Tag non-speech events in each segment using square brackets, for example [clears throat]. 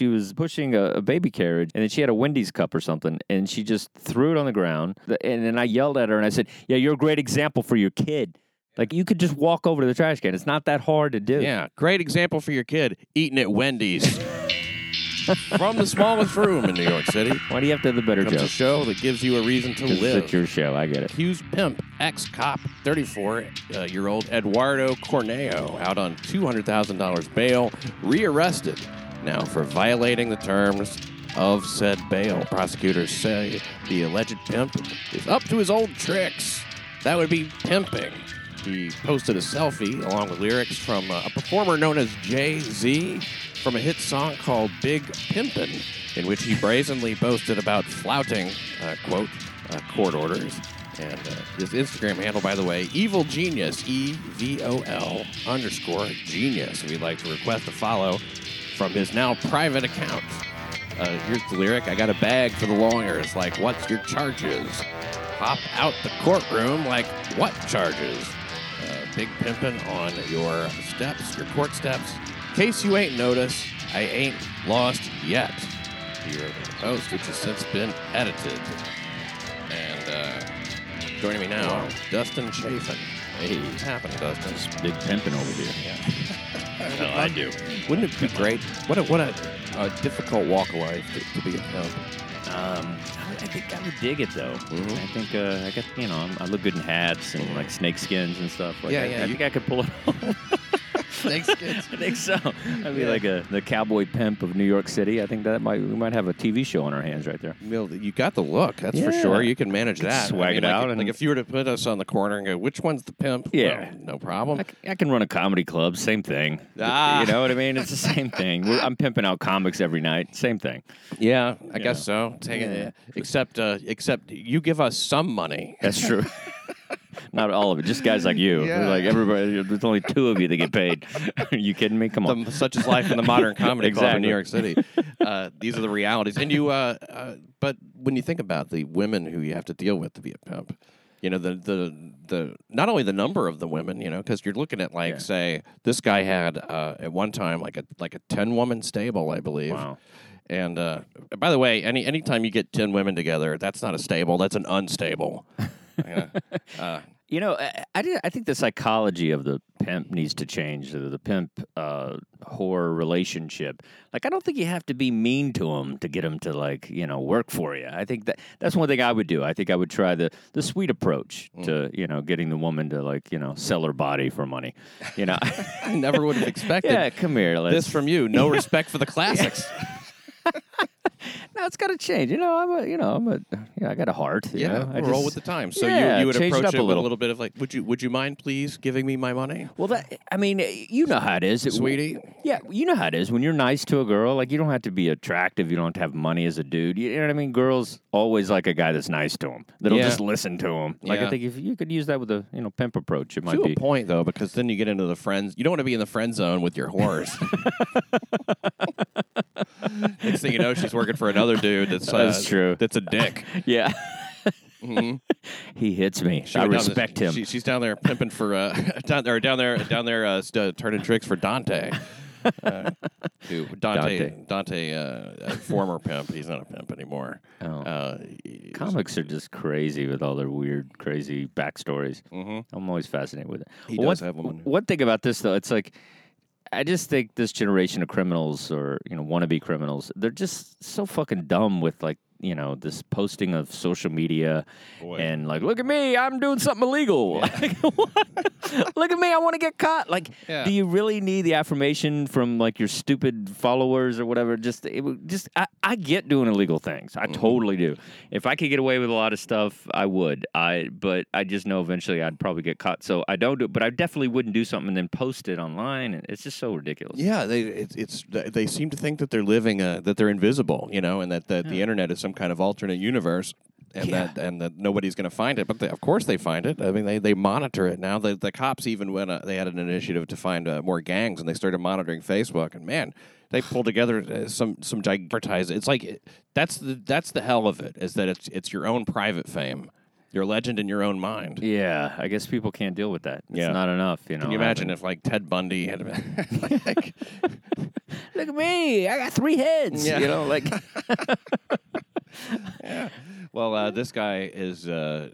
she was pushing a, a baby carriage, and then she had a Wendy's cup or something, and she just threw it on the ground. And then I yelled at her, and I said, "Yeah, you're a great example for your kid. Like you could just walk over to the trash can. It's not that hard to do." Yeah, great example for your kid eating at Wendy's. [laughs] From the smallest room in New York City Why do you have to have the better comes a joke? show that gives you a reason to live. It's your show. I get it. Hughes pimp, ex cop, 34 uh, year old Eduardo Cornejo, out on $200,000 bail, rearrested now for violating the terms of said bail. Prosecutors say the alleged pimp is up to his old tricks. That would be pimping. He posted a selfie along with lyrics from a performer known as Jay Z from a hit song called Big Pimpin', in which he brazenly boasted about flouting, uh, quote, uh, court orders. And uh, his Instagram handle, by the way, Evil Genius, E V O L underscore genius. We'd like to request a follow from his now private account. Uh, here's the lyric I got a bag for the lawyers. Like, what's your charges? Hop out the courtroom. Like, what charges? Uh, big pimpin' on your steps, your court steps. Case you ain't noticed, I ain't lost yet. Here in the post, which has since been edited. And uh, joining me now, Dustin Chafin. Hey, what's happening, Dustin? Big pimping over here. [laughs] No, [laughs] I do. Wouldn't it be great? What a what a, a difficult walk of life to, to be a pimp. Um, I, I think I would dig it though. Mhm. I think uh, I got you know I'm, I look good in hats and like snake skins and stuff. Like, Yeah, I, yeah, I you- think I could pull it off. [laughs] [laughs] Snakeskins. I think so. I'd be Yeah. like a the cowboy pimp of New York City. I think that might we might have a TV show on our hands right there. Well, you got the look, that's for Yeah. sure. You can manage that. swag it like, out Like and- if you were to put us on the corner and go, which one's the pimp? Yeah. Well, no problem. I, c- I can run a comedy club. Same thing. Ah. You know what I mean? It's the same thing. We're, I'm pimping out comics every night. Same thing. Yeah, I Yeah. guess so. Take Yeah, it. Except, uh, except you give us some money. That's true. [laughs] [laughs] Not all of it. Just guys like you. Yeah. Like everybody. There's only two of you that get paid. [laughs] Are you kidding me? Come on. The, such is life in the modern [laughs] comedy club in New York City. Uh, these are the realities. And you, uh, uh, but when you think about the women who you have to deal with to be a pimp, you know the the the not only the number of the women, you know, because you're looking at like Yeah. say this guy had uh, at one time like a like a ten woman stable, I believe. Wow. And uh, by the way, any anytime you get ten women together, that's not a stable. That's an unstable. Yeah. [laughs] uh, You know, I, I, did- I think the psychology of the pimp needs to change. The, the pimp uh, whore relationship. Like, I don't think you have to be mean to him to get him to like you know work for you. I think that that's one thing I would do. I think I would try the the sweet approach to you know getting the woman to like you know sell her body for money. You know, [laughs] I never would have [laughs] expected yeah, come here. Let's, this from you. No respect for the classics. [laughs] no, it's got to change. You know, I'm a you know I'm a yeah I got a heart. You Yeah, know? I roll just- with the times. So Yeah, you, you would it approach up it, a with little. a little bit of like, would you would you mind please giving me my money, Well, that I mean, eh, you know how it is, It- sweetie? Yeah, you know how it is when you're nice to a girl. Like you don't have to be attractive. You don't have to have money as a dude. You know what I mean? Girls always like a guy that's nice to them. That'll Yeah. just listen to them. Like Yeah. I think if you could use that with a you know pimp approach, it might To be. a point though, because then you get into the friends. You don't want to be in the friend zone with your whores. [laughs] Next thing you know, she's working for another dude that's uh, true. That's a dick. [laughs] Yeah, Mhm. he hits me. She I down the- respect him. She, she's down there pimping for uh, [laughs] down there, down there, down there, uh, st- turning tricks for Dante. [laughs] Uh, who- Dante, Dante. Dante, uh, former pimp. He's not a pimp anymore. Oh. Uh, Comics are just crazy with all their weird, crazy backstories. Mhm. I'm always fascinated with it. He Well, does one, have one. One thing about this though, it's like I just think this generation of criminals or you know wannabe criminals, they're just so fucking dumb with like you know this posting of social media Boy. and like look at me, I'm doing something illegal. [laughs] Like, look at me, I want to get caught. Like, Yeah. do you really need the affirmation from like your stupid followers or whatever? Just it just I, I get doing illegal things. I mm-hmm. totally do. If I could get away with a lot of stuff, I would. I but I just know eventually I'd probably get caught. So I don't do it. But I definitely wouldn't do something and then post it online. And It's just so ridiculous. Yeah, they it's, it's they seem to think that they're living a, that they're invisible, you know, and that, that the internet is some kind of alternate universe, and Yeah. that and that nobody's going to find it. But they, of course they find it. I mean, they, they monitor it now. The the cops even went uh, they had an initiative to find uh, more gangs, and they started monitoring Facebook. And man, they pulled together uh, some some gigantic. It's like it, that's the that's the hell of it is that it's it's your own private fame. You're a legend in your own mind. Yeah, I guess people can't deal with that. It's Yeah. not enough, you know. Can you imagine if like Ted Bundy had [laughs] like, [laughs] Look at me, I got three heads. Yeah. You know, like [laughs] [laughs] Well, uh, this guy is uh,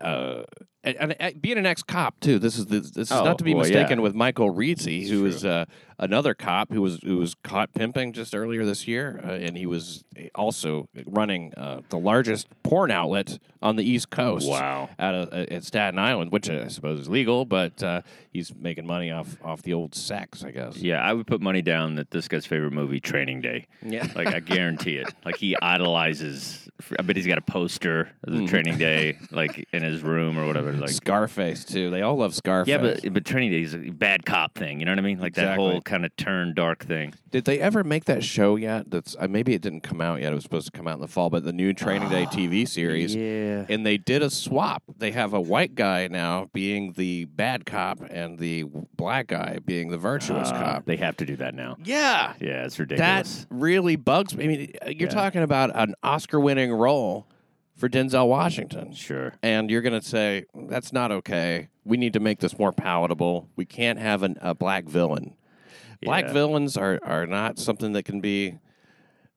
uh, and, and, being an ex-cop too. This is this, this is Oh, not to be well, mistaken yeah. with Michael Rizzi, who is uh, another cop who was who was caught pimping just earlier this year, uh, and he was also running uh, the largest porn outlet on the East Coast. Wow. out of at Staten Island, which I suppose is legal, but uh, he's making money off off the old sex, I guess. Yeah, I would put money down that this guy's favorite movie, Training Day. Yeah. Like I guarantee it. Like he idolizes. I bet he's got a poster of the Mm. Training Day, like in his room or whatever. Like Scarface too. They all love Scarface. yeah, but but is a bad cop thing. You know what I mean? Like that Exactly. whole kind of turn dark thing. Did they ever make that show yet? That's uh, maybe it didn't come out yet. It was supposed to come out in the fall, but the new Training Day TV series. Yeah. And they did a swap. They have a white guy now being the bad cop and the black guy being the virtuous Uh, cop. They have to do that now. Yeah. Yeah, it's ridiculous. That really bugs me. I mean, you're Yeah. talking about an Oscar winning role for Denzel Washington. sure. And you're going to say, that's not okay. We need to make this more palatable. We can't have an, a black villain. Black villains are, are not something that can be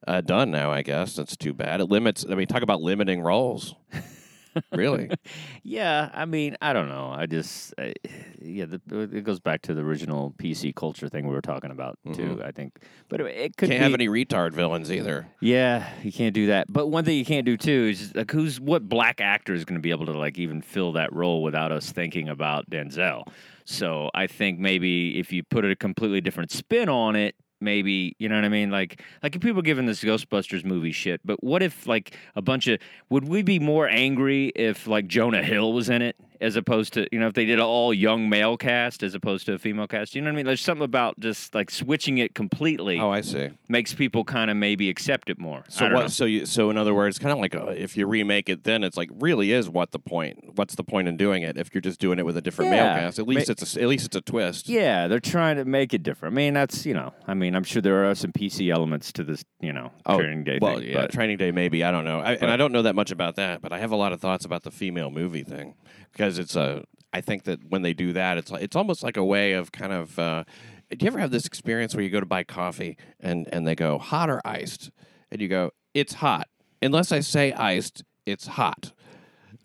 uh, done now, I guess. That's too bad. It limits, I mean, talk about limiting roles. [laughs] really? [laughs] Yeah, I mean, I don't know. I just, uh, I, [sighs] yeah, the, uh, it goes back to the original PC culture thing we were talking about too. Mm-hmm. I think, but it, it could Can't be. have any retard villains either. yeah, you can't do that. But one thing you can't do too is like, who's what black actor is going to be able to like even fill that role without us thinking about Denzel? So I think maybe if you put a completely different spin on it. Maybe you know what I mean, like like if people giving this Ghostbusters movie shit, but what if like a bunch of would we be more angry if like Jonah Hill was in it as opposed to you know if they did an all young male cast as opposed to a female cast? You know what I mean? There's something about just like switching it completely Oh, I see. makes people kind of maybe accept it more. So what? know. So you, so in other words, kind of like uh if you remake it, then it's like really is what the point? What's the point in doing it if you're just doing it with a different male cast? At least Ma- it's a, at least it's a twist. Yeah, they're trying to make it different. I mean, that's you know, I mean, I'm sure there are some PC elements to this, you know, training day Oh, well, thing. yeah, but training day maybe. I don't know, I, and I don't know that much about that, but I have a lot of thoughts about the female movie thing because it's a. I think that when they do that, it's like it's almost like a way of kind of. Uh, do you ever have this experience where you go to buy coffee and and they go hot or iced, and you go it's hot unless I say iced, it's hot.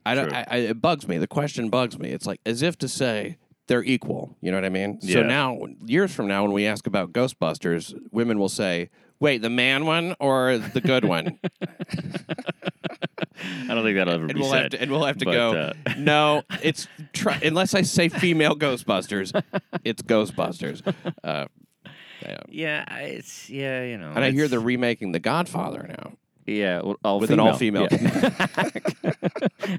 I don't. I, I, it bugs me. The question bugs me. It's like as if to say they're equal. You know what I mean? Yeah. So now, years from now, when we ask about Ghostbusters, women will say, "Wait, the man one or the good one?" [laughs] I don't think that'll ever and be we'll said. have to, and we'll have to But, go. uh, no, it's try, unless I say female Ghostbusters, it's Ghostbusters. Uh, yeah. yeah, I- it's yeah, you know, And I hear they're remaking The Godfather now. Yeah, well, all with an all-female Yeah. [laughs]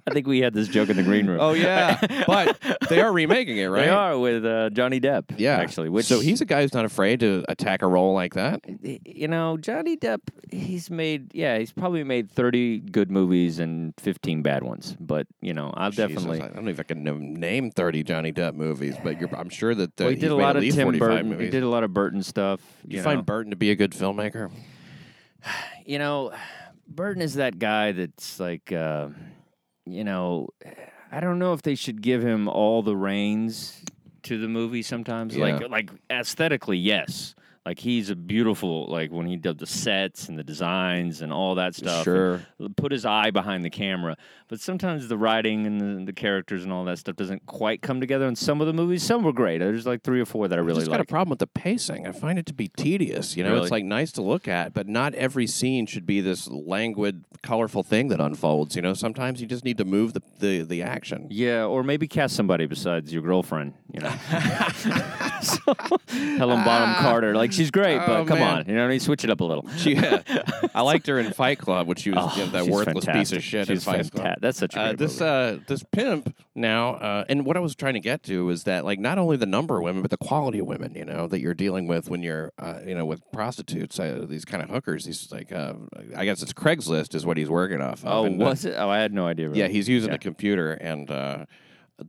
I think we had this joke in the green room. Oh yeah, [laughs] but they are remaking it, right? They are with uh, Johnny Depp. Yeah, actually. Which so he's a guy who's not afraid to attack a role like that. you know, Johnny Depp, he's made, yeah, he's probably made 30 good movies and 15 bad ones. But, you know, I'll Jesus, definitely. I don't know if I can name thirty Johnny Depp movies, but you're, I'm sure that uh, well, he did a lot of Tim Burton. movies. He did a lot of Burton stuff. Do you you find. Burton to be a good filmmaker? [sighs] you know, Burton is that guy that's like, uh, you know, I don't know if they should give him all the reins to the movie sometimes. Yeah. Like, like aesthetically, yes. Like he's a beautiful, like when he did the sets and the designs and all that stuff. Sure. put his eye behind the camera. But sometimes the writing and the, the characters and all that stuff doesn't quite come together in some of the movies. Some were great. There's like three or four that I I really just got a problem with the pacing. I find it to be tedious. You know, Really? it's like nice to look at, but not every scene should be this languid, colorful thing that unfolds. You know, sometimes you just need to move the the, the action. Yeah, or maybe cast somebody besides your girlfriend. You know, [laughs] [laughs] So, Helen Bonham Carter. Like she's great, Oh, but come man. on, you know, what I mean? switch it up a little. She, [laughs] I liked her in Fight Club, which she was Oh, you know, that worthless piece of shit She's in Fight Club. That's such a Uh, this uh, this pimp now, uh, and what I was trying to get to is that like not only the number of women, but the quality of women. You know that you're dealing with when you're uh, you know with prostitutes, uh, these kind of hookers. These like uh, I guess it's Craigslist is what he's working off. Of. oh, And, was it? Oh, I had no idea. Really. yeah, he's using Yeah. the computer and.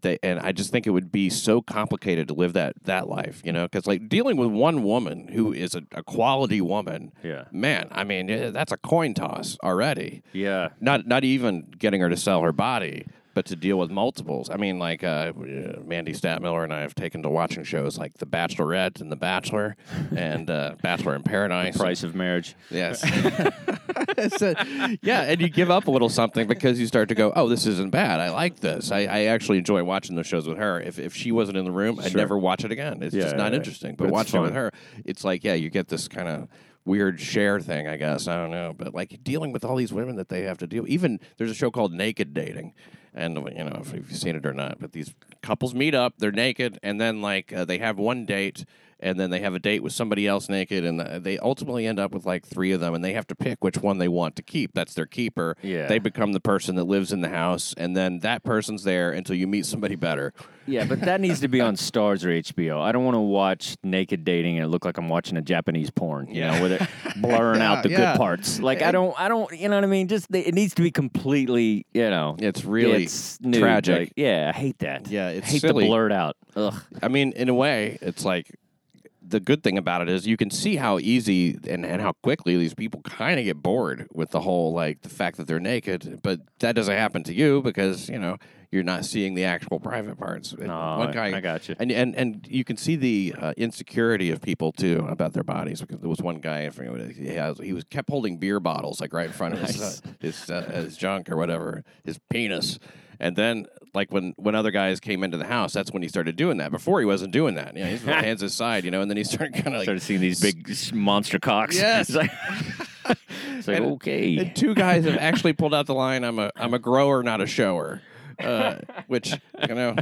They, and I just think it would be so complicated to live that that life, you know, because like dealing with one woman who is a, a quality woman, Yeah. man, I mean eh, that's a coin toss already Yeah. not not even getting her to sell her body, but to deal with multiples. I mean, like uh, Mandy Stadtmiller and I have taken to watching shows like The Bachelorette and The Bachelor and uh, Bachelor in Paradise. Price of marriage. Yes. [laughs] So, yeah, and you give up a little something because you start to go, oh, this isn't bad. I like this. I, I actually enjoy watching those shows with her. If, if she wasn't in the room, I'd never watch it again. It's Yeah, just not yeah, interesting. but But watching it with her, it's like, yeah, you get this kind of weird share thing, I guess. I don't know. But like dealing with all these women that they have to deal Even there's a show called Naked Dating. And, you know, if you've seen it or not, but these couples meet up, they're naked, and then like uh, they have one date and then they have a date with somebody else naked, and uh, they ultimately end up with like three of them, and they have to pick which one they want to keep. That's their keeper. Yeah. They become the person that lives in the house, and then that person's there until you meet somebody better. Yeah, but that needs to be on Starz or HBO. I don't want to watch naked dating and it look like I'm watching a Japanese porn. You Yeah. know, where they're blurring out [laughs] the Yeah, good parts. Like I don't, I don't, you know what I mean? Just it needs to be completely, you know. It's really it's nude, tragic. like- yeah, I hate that. Yeah, it's hate silly. the blurred out. Ugh. I mean, in a way, it's like the good thing about it is you can see how easy and, and how quickly these people kind of get bored with the whole like the fact that they're naked, but that doesn't happen to you because you know you're not seeing the actual private parts. No, One I- guy, I got you. and and and you can see the uh, insecurity of people too about their bodies. Because there was one guy, I forget he has, he was kept holding beer bottles like right in front of his uh, his uh, his junk or whatever, his penis. And then, like when when other guys came into the house, that's when he started doing that. Before he wasn't doing that. You know, he's [laughs] hands aside, you know, and then he started kind of like Started seeing these big monster cocks. Yes. [laughs] It's like, And- okay. And two guys have actually pulled out the line. I'm a I'm a grower, not a shower. Uh, which you know,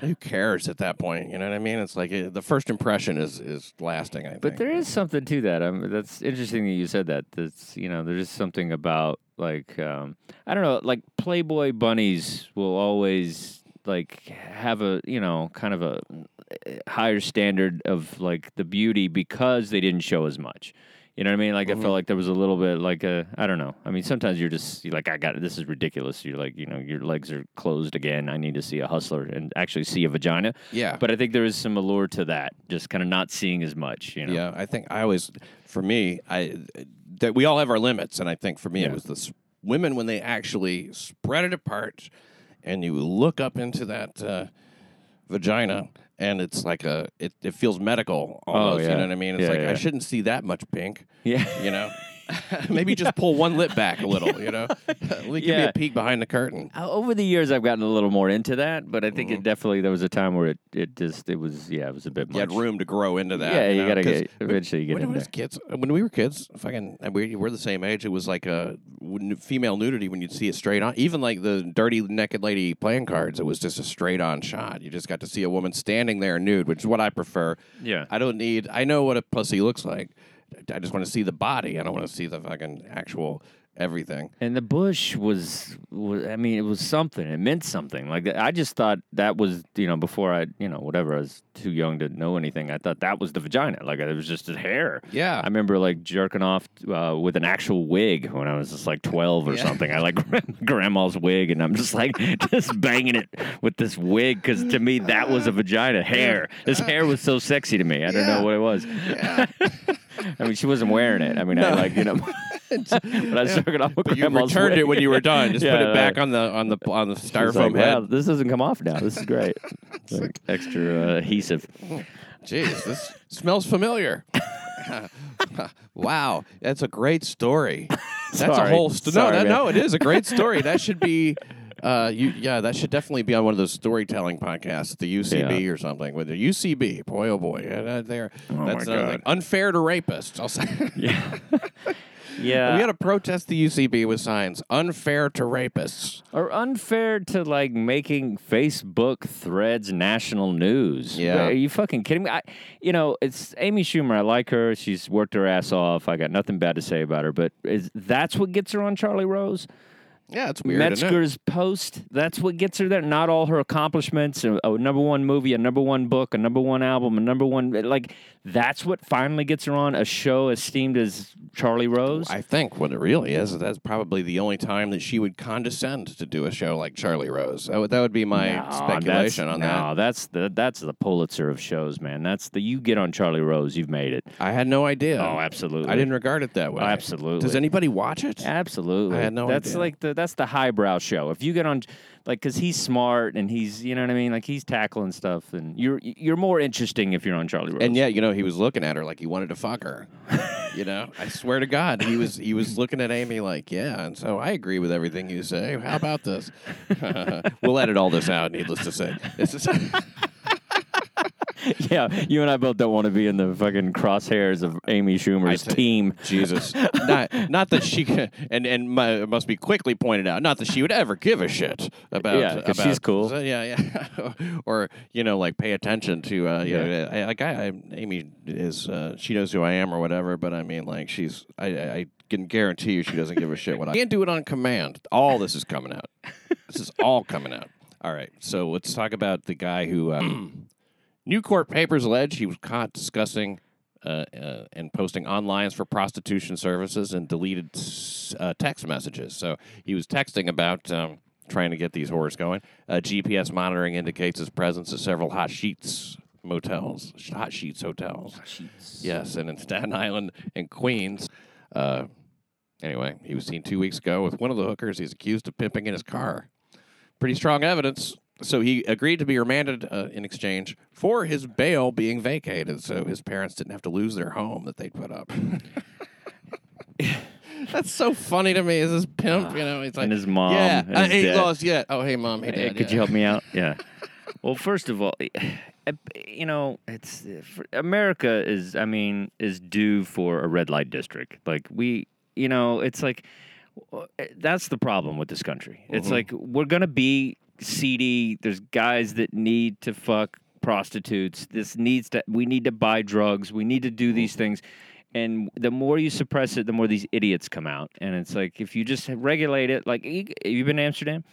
who cares at that point? You know what I mean? It's like uh, the first impression is is lasting. I think. But there is something to that. I mean, that's interesting that you said that. That's you know, there is something about like um, I don't know, like Playboy bunnies will always like have a you know kind of a uh, higher standard of like the beauty because they didn't show as much. You know what I mean? Like I felt like there was a little bit like a I don't know. I mean, sometimes you're just you're like I got it. This is ridiculous. You're like you know your legs are closed again. I need to see a hustler and actually see a vagina. Yeah. But I think there is some allure to that. Just kind of not seeing as much. You know. Yeah, I think I always, for me, I that we all have our limits, and I think for me Yeah. it was the s- women when they actually spread it apart, and you look up into that uh, vagina, and it's like a, it, it feels medical almost. You Oh, yeah. You know what I mean? It's Yeah, like I shouldn't see that much pink. Yeah. You know. [laughs] [laughs] Maybe just pull one lip back a little, you know. [laughs] [laughs] Give me Yeah. a peek behind the curtain. Uh, Over the years, I've gotten a little more into that, but I think Mm-hmm. it definitely there was a time where it, it just it was yeah it was a bit much. You had room to grow into that. Yeah, you know, gotta 'cause get- eventually you get when in was there. kids, when we were kids, fucking, and we we're the same age. It was like a female nudity when you'd see it straight on. Even like the dirty naked lady playing cards, it was just a straight on shot. You just got to see a woman standing there nude, which is what I prefer. Yeah. I don't need. I know what a pussy looks like. I just want to see the body. I don't want to see the fucking actual everything. And the bush was, was, I mean, it was something. It meant something. Like I just thought that was, you know, before I, you know, whatever. I was too young to know anything. I thought that was the vagina. Like it was just hair. Yeah. I remember like jerking off uh, with an actual wig when I was just like twelve or Yeah. something. I like [laughs] grandma's wig, and I'm just like [laughs] just banging it with this wig because to me that was a vagina. Hair. [laughs] This hair was so sexy to me. I don't Yeah. know what it was. Yeah. I mean, she wasn't wearing it. I mean, I like you know. [laughs] [laughs] but I was jerking off But you returned it when you were done. Just put it back on the on the on the It's styrofoam like, head. wow, this doesn't come off now. This is great. [laughs] It's like extra uh, adhesive. Jeez, this smells familiar. wow, that's a great story. That's Sorry. a whole st- Sorry, no, man. no. It is a great story. That should be, uh, you yeah, that should definitely be on one of those storytelling podcasts, the UCB or something. With the UCB, boy, oh boy, yeah, that there. my that's uh, God. like unfair to rapists. I'll say. Yeah. [laughs] yeah. we got to protest the UCB with signs unfair to rapists. or unfair to like making Facebook threads national news. Yeah. Are you fucking kidding me? I, you know, it's Amy Schumer. I like her. She's worked her ass off. I got nothing bad to say about her. But is that's what gets her on Charlie Rose? Yeah, it's weird. Metzger's post. That's what gets her there. Not all her accomplishments. A, a number one movie, a number one book, a number one album, a number one. Like That's what finally gets her on a show esteemed as Charlie Rose. I think what it really is, that's probably the only time that she would condescend to do a show like Charlie Rose. That would, that would be my No, speculation on no, that. that's the that's the Pulitzer of shows, man. That's the you get on Charlie Rose, you've made it. I had no idea. Oh, absolutely. I didn't regard it that way. Oh, absolutely. Does anybody watch it? Absolutely. I had no that's idea. like the that's the highbrow show. If you get on like cuz he's smart and he's, you know what I mean? Like he's tackling stuff and you're you're more interesting if you're on Charlie Rose. And yeah, you know, he was looking at her like he wanted to fuck her. you know, I swear to God, he was he was looking at Amy like, yeah. And so I agree with everything you say. How about this? [laughs] we'll edit all this out. Needless to say, it's just, [laughs] [laughs] yeah, you and I both don't want to be in the fucking crosshairs of Amy Schumer's team. Jesus. [laughs] Not not that she and and my, it must be quickly pointed out. Not that she would ever give a shit about. Yeah, about- she's cool. so, yeah, yeah. [laughs] or you know, like pay attention to. Uh, you know, I, like I, I, Amy is. Uh, she knows who I am or whatever. But I mean, like she's. I, I I can guarantee you she doesn't give a shit what I can't do it on command. All this is coming out. This is all coming out. All right, so let's talk about the guy who. Um, New court papers allege he was caught discussing uh, uh, and posting online for prostitution services and deleted uh, text messages. So he was texting about um, trying to get these whores going. Uh, GPS monitoring indicates his presence at several hot sheets motels, hot sheets hotels. Yes, and in Staten Island and Queens. Uh, anyway, he was seen two weeks ago with one of the hookers he's accused of pimping in his car. Pretty strong evidence. So he agreed to be remanded uh, in exchange for his bail being vacated, so his parents didn't have to lose their home that they'd put up. [laughs] That's so funny to me. Is this pimp? You know, he's like And his mom Yeah, and I his ain't dad. lost yet. Oh, hey, mom. Hey, Hey, dad. could yeah. you help me out? [laughs] Yeah. well, first of all, [sighs] you know, it's for- America is. I mean, is due for a red light district. Like we, you know, it's like that's the problem with this country. It's Mm-hmm. like we're gonna be seedy. There's guys that need to fuck prostitutes. This needs to. We need to buy drugs. We need to do these things. And the more you suppress it, the more these idiots come out. And it's like if you just regulate it, like you, you been to Amsterdam?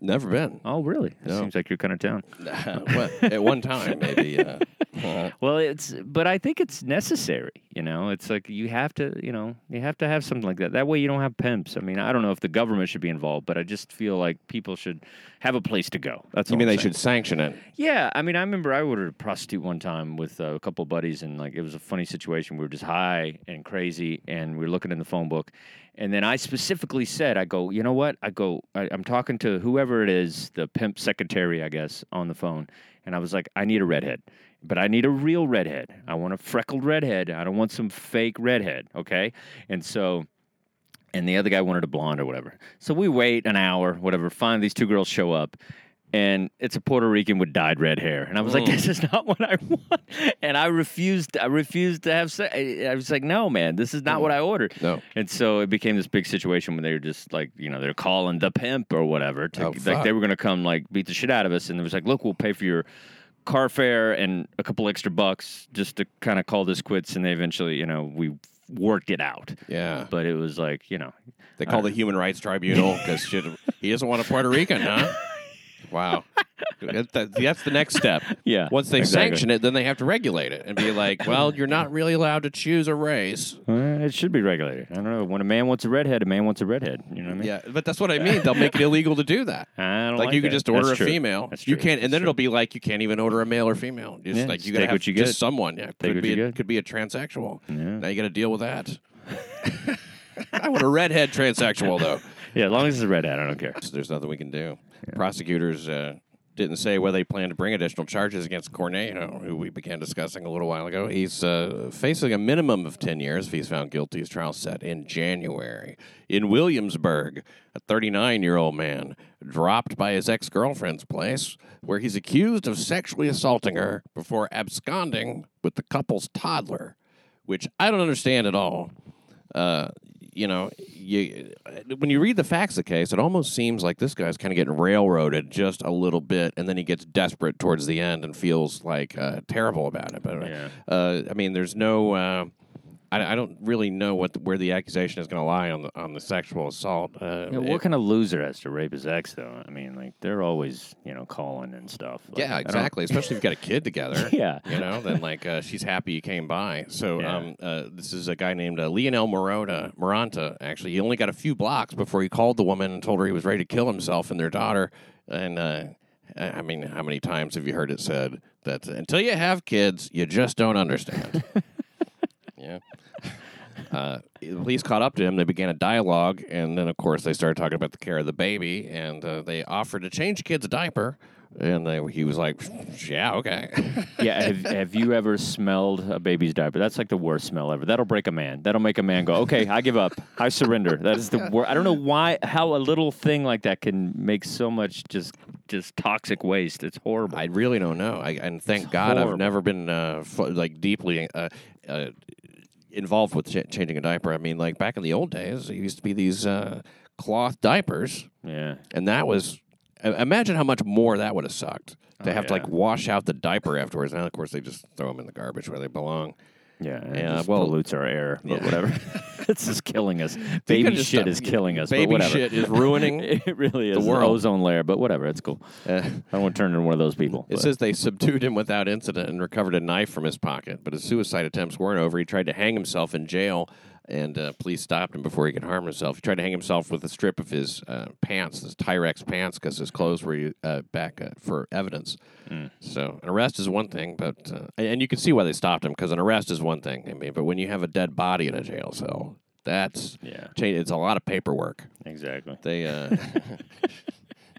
Never been. Oh, really? It No. seems like your kind of town. [laughs] What, at one time, maybe. Uh, [laughs] [laughs] Well, it's, but I think it's necessary. You know, it's like you have to, you know, you have to have something like that. That way, you don't have pimps. I mean, I don't know if the government should be involved, but I just feel like people should have a place to go. That's you mean I'm they saying. should sanction it? Yeah, I mean, I remember I ordered a prostitute one time with uh, a couple buddies, and like it was a funny situation. We were just high and crazy, and we were looking in the phone book, and then I specifically said, "I go, you know what? I go, I, I'm talking to whoever it is, the pimp secretary, I guess, on the phone, and I was like, I need a redhead." But I need a real redhead. I want a freckled redhead. I don't want some fake redhead. Okay. And so and the other guy wanted a blonde or whatever. So we wait an hour, whatever. Finally, these two girls show up, and it's a Puerto Rican with dyed red hair, and I was like, mm. "This is not what I [laughs] want." And I refused. I refused to have sex. I was like, "No, man, this is not mm. what I ordered." No. And so it became this big situation when they were just like, you know, they're calling the pimp or whatever. To, Oh, like they were going to come like beat the shit out of us, and it was like, "Look, we'll pay for your." Car fare and a couple extra bucks just to kind of call this quits, and they eventually, you know, we worked it out. Yeah. But it was like, you know, They call the Human Rights Tribunal because he doesn't want a Puerto Rican, huh? Wow. [laughs] That- that- that's the next step. Yeah, Once they exactly. sanction it, then they have to regulate it and be like, well, you're not really allowed to choose a race. Uh, it should be regulated. I don't know. When a man wants a redhead, a man wants a redhead. You know what I mean? Yeah, but that's what I mean. They'll make it illegal to do that. [laughs] I don't Like, like, you could that. just order That's a true. female. That's true. you can't, and That's then true. it'll be like you can't even order a male or female. Just Yeah, like you gotta take have just get. someone. Yeah, could what be you a, get. could be a transsexual. Yeah. Now you got to deal with that. [laughs] I want a redhead transsexual though. Yeah, as long as it's a redhead, I don't care. So there's nothing we can do. Prosecutors uh, didn't say whether they plan to bring additional charges against Cornejo, who we began discussing a little while ago. He's uh, facing a minimum of 10 years if he's found guilty. His trial set in January. In Williamsburg, a 39 year old man dropped by his ex girlfriend's place where he's accused of sexually assaulting her before absconding with the couple's toddler, which I don't understand at all uh, you know, you when you read the facts of the case, it almost seems like this guy's kind of getting railroaded just a little bit, and then he gets desperate towards the end and feels like uh, terrible about it. But Yeah. uh, I mean, there's no. I, I don't really know what the, where the accusation is going to lie on the on the sexual assault. Uh, Yeah, it- what kind of loser has to rape his ex, though? I mean, like they're always, you know, calling and stuff. Like, yeah, I don't- exactly. Especially if you've got a kid together. [laughs] Yeah. you know, then like uh, she's happy you came by. So Yeah. um, uh, this is a guy named uh, Lionel Morota, Moranta. Actually, he only got a few blocks before he called the woman and told her he was ready to kill himself and their daughter. And uh, I I mean, how many times have you heard it said that until you have kids, you just don't understand? [laughs] yeah. Uh, the police caught up to him. They began a dialogue, and then, of course, they started talking about the care of the baby. And uh, they offered to change the kid's diaper, and they, he was like, "Yeah, okay." [laughs] yeah. Have, have you ever smelled a baby's diaper? That's like the worst smell ever. That'll break a man. That'll make a man go, "Okay, I give up. I surrender." That is the [laughs] worst. I don't know why, how a little thing like that can make so much just, just toxic waste. It's horrible. I really don't know. I, and thank It's God I've never been uh, fu- like deeply uh, uh, involved with ch- changing a diaper. I mean, like back in the old days, it used to be these uh, cloth diapers, yeah. and that was. Imagine how much more that would have sucked to Oh, have to yeah. like wash out the diaper afterwards. Now, of course, they just throw them in the garbage where they belong. Yeah, it Yeah, just well- pollutes our air, but Yeah. whatever. [laughs] [laughs] it's just killing us. Baby shit stop- is killing us. Baby but whatever. shit is ruining. [laughs] It really is. the world. ozone layer, but whatever. It's cool. Uh, I don't want to turn into one of those people. It but- says they subdued him without incident and recovered a knife from his pocket, but his suicide attempts weren't over. He tried to hang himself in jail, and uh, police stopped him before he could harm himself. He tried to hang himself with a strip of his uh, pants, his Tyvek pants, because his clothes were uh, back uh, for evidence. So an arrest is one thing, but uh, and you can see why they stopped him because an arrest is one thing. I mean, but when you have a dead body in a jail cell, that's Yeah. it's a lot of paperwork. exactly. They. Uh, [laughs]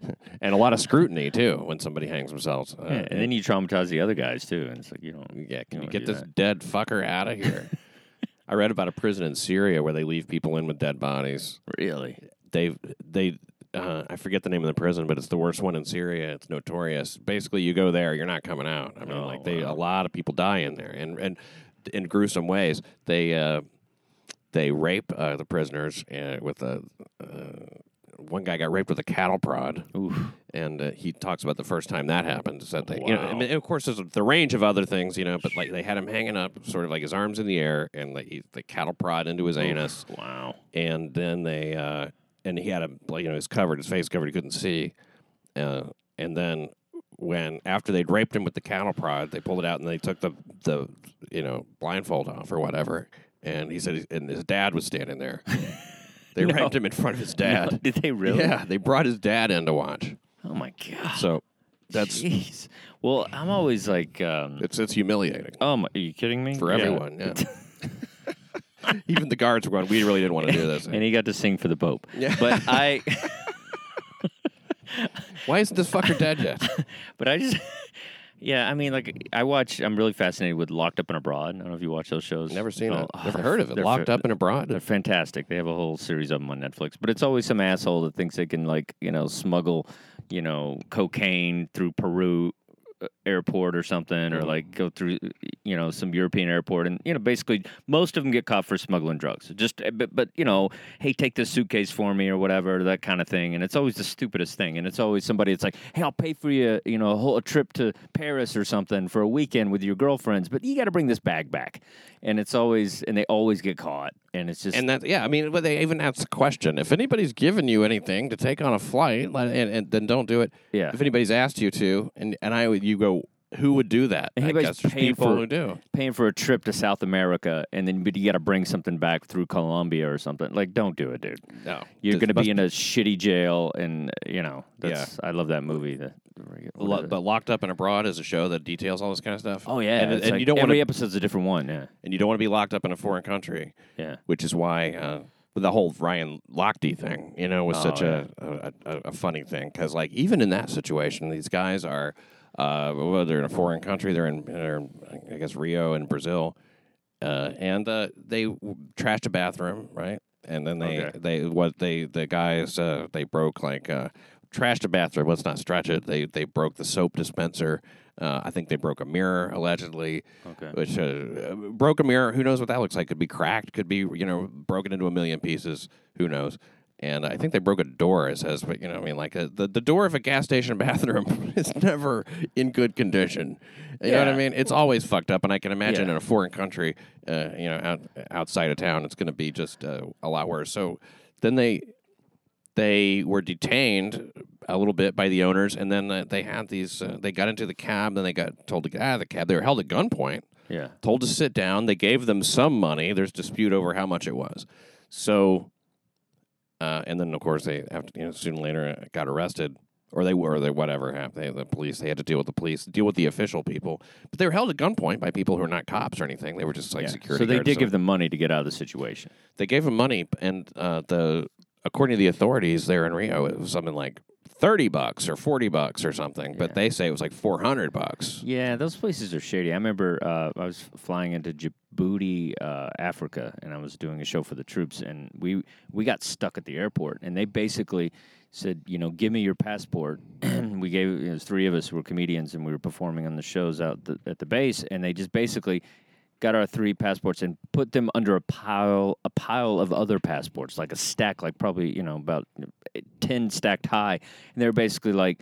[laughs] And a lot of scrutiny too when somebody hangs themselves. Uh, Yeah, and then you traumatize the other guys too, and it's like you don't. Yeah, can you wanna get do this dead fucker out of here? [laughs] I read about a prison in Syria where they leave people in with dead bodies. Really? They they uh, I forget the name of the prison, but it's the worst one in Syria. It's notorious. Basically, you go there, you're not coming out. I mean, Oh, like they wow. a lot of people die in there, and and in gruesome ways. They uh, they rape uh, the prisoners uh, with a. One guy got raped with a cattle prod Oof. and uh, he talks about the first time that happened. Is that they, you know, I mean, of course, there's the range of other things, you know, but like they had him hanging up, sort of like his arms in the air, and like he, the cattle prod into his anus, Wow. and then they, uh, and he had a, you know, his covered, his face covered, he couldn't see, uh, and then when after they'd raped him with the cattle prod, they pulled it out and they took the the you know blindfold off or whatever, and he said, and his dad was standing there. [laughs] They No. him in front of his [laughs] No, dad. did they really? Yeah, they brought his dad in to watch. Oh my god. So that's Jeez. Well, I'm always like, um, it's it's humiliating oh, my, are you kidding me? for Yeah. everyone. Yeah. [laughs] [laughs] Even the guards were going. We really didn't want to do this. And he got to sing for the Pope. Yeah. But I, Why isn't this fucker dead yet? but I just, yeah. I mean, like I watch. I'm really fascinated with Locked Up and Abroad. I don't know if you watch those shows. Never seen it. Never heard of it. they're Locked fa- up and abroad. They're fantastic. They have a whole series of them on Netflix. But it's always some asshole that thinks they can like you know smuggle you know cocaine through Peru uh, airport or something, or like go through you know some European airport, and you know basically most of them get caught for smuggling drugs. Just uh, but but you know hey take this suitcase for me or whatever that kind of thing, and it's always the stupidest thing, and it's always somebody that's like hey I'll pay for you you know a whole a trip to Paris or something for a weekend with your girlfriends, but you got to bring this bag back, and it's always and they always get caught, and it's just And that, yeah, I mean, but they even ask the question: if anybody's given you anything to take on a flight, and, and then don't do it. Yeah. If anybody's asked you to, and and I, you go, who would do that? I Anybody's guess paying people for- who do. paying for a trip to South America and then but you got to bring something back through Colombia or something. Like, don't do it, dude. No, You're going to be in a shitty jail, and you know that's. I love that movie. The, Lo- but Locked Up and Abroad is a show that details all this kind of stuff. oh yeah, and, and like you don't want every to, episode's a different one. Yeah, and you don't want to be locked up in a foreign country. yeah. which is why uh, the whole Ryan Lochte thing, you know, was Oh, such a, a, a a funny thing because, like, even in that situation, these guys are, uh, well, they're in a foreign country. They're in, they're in I guess, Rio and Brazil, uh, and uh, they trashed a bathroom, right? And then they Okay. they what they the guys uh, they broke like uh, trashed a bathroom. Let's not stretch it. They they broke the soap dispenser. Uh, I think they broke a mirror allegedly Okay. which uh, broke a mirror. Who knows what that looks like? Could be cracked. Could be you know broken into a million pieces. Who knows? And I think they broke a door. It says, but you know, I mean, like a, the the door of a gas station [laughs] bathroom [laughs] is never in good condition. You know what I mean? It's always fucked up, and I can imagine Yeah. in a foreign country, uh, you know, out, outside of town, it's going to be just uh, a lot worse. So then they they were detained a little bit by the owners, and then uh, they had these. Uh, they got into the cab, then they got told to get out of the cab. They were held at gunpoint Yeah. told to sit down. They gave them some money. There's dispute over how much it was. So, uh, and then of course they after you know soon later uh, got arrested, or they were they whatever happened. They, the police they had to deal with the police, deal with the official people, but they were held at gunpoint by people who are not cops or anything. They were just like yeah. security. So they did give them money to get out of the situation. They gave them money, and uh, the according to the authorities there in Rio, it was something like. 30 bucks or 40 bucks or something, but they say it was like 400 bucks. Yeah, those places are shady. I remember uh, I was flying into Djibouti, uh, Africa, and I was doing a show for the troops, and we we got stuck at the airport, and they basically said, you know, give me your passport. [clears throat] we gave it was three of us who were comedians, and we were performing on the shows out the, at the base, and they just basically got our three passports and put them under a pile a pile of other passports, like a stack, like probably you know about ten stacked high, and they're basically like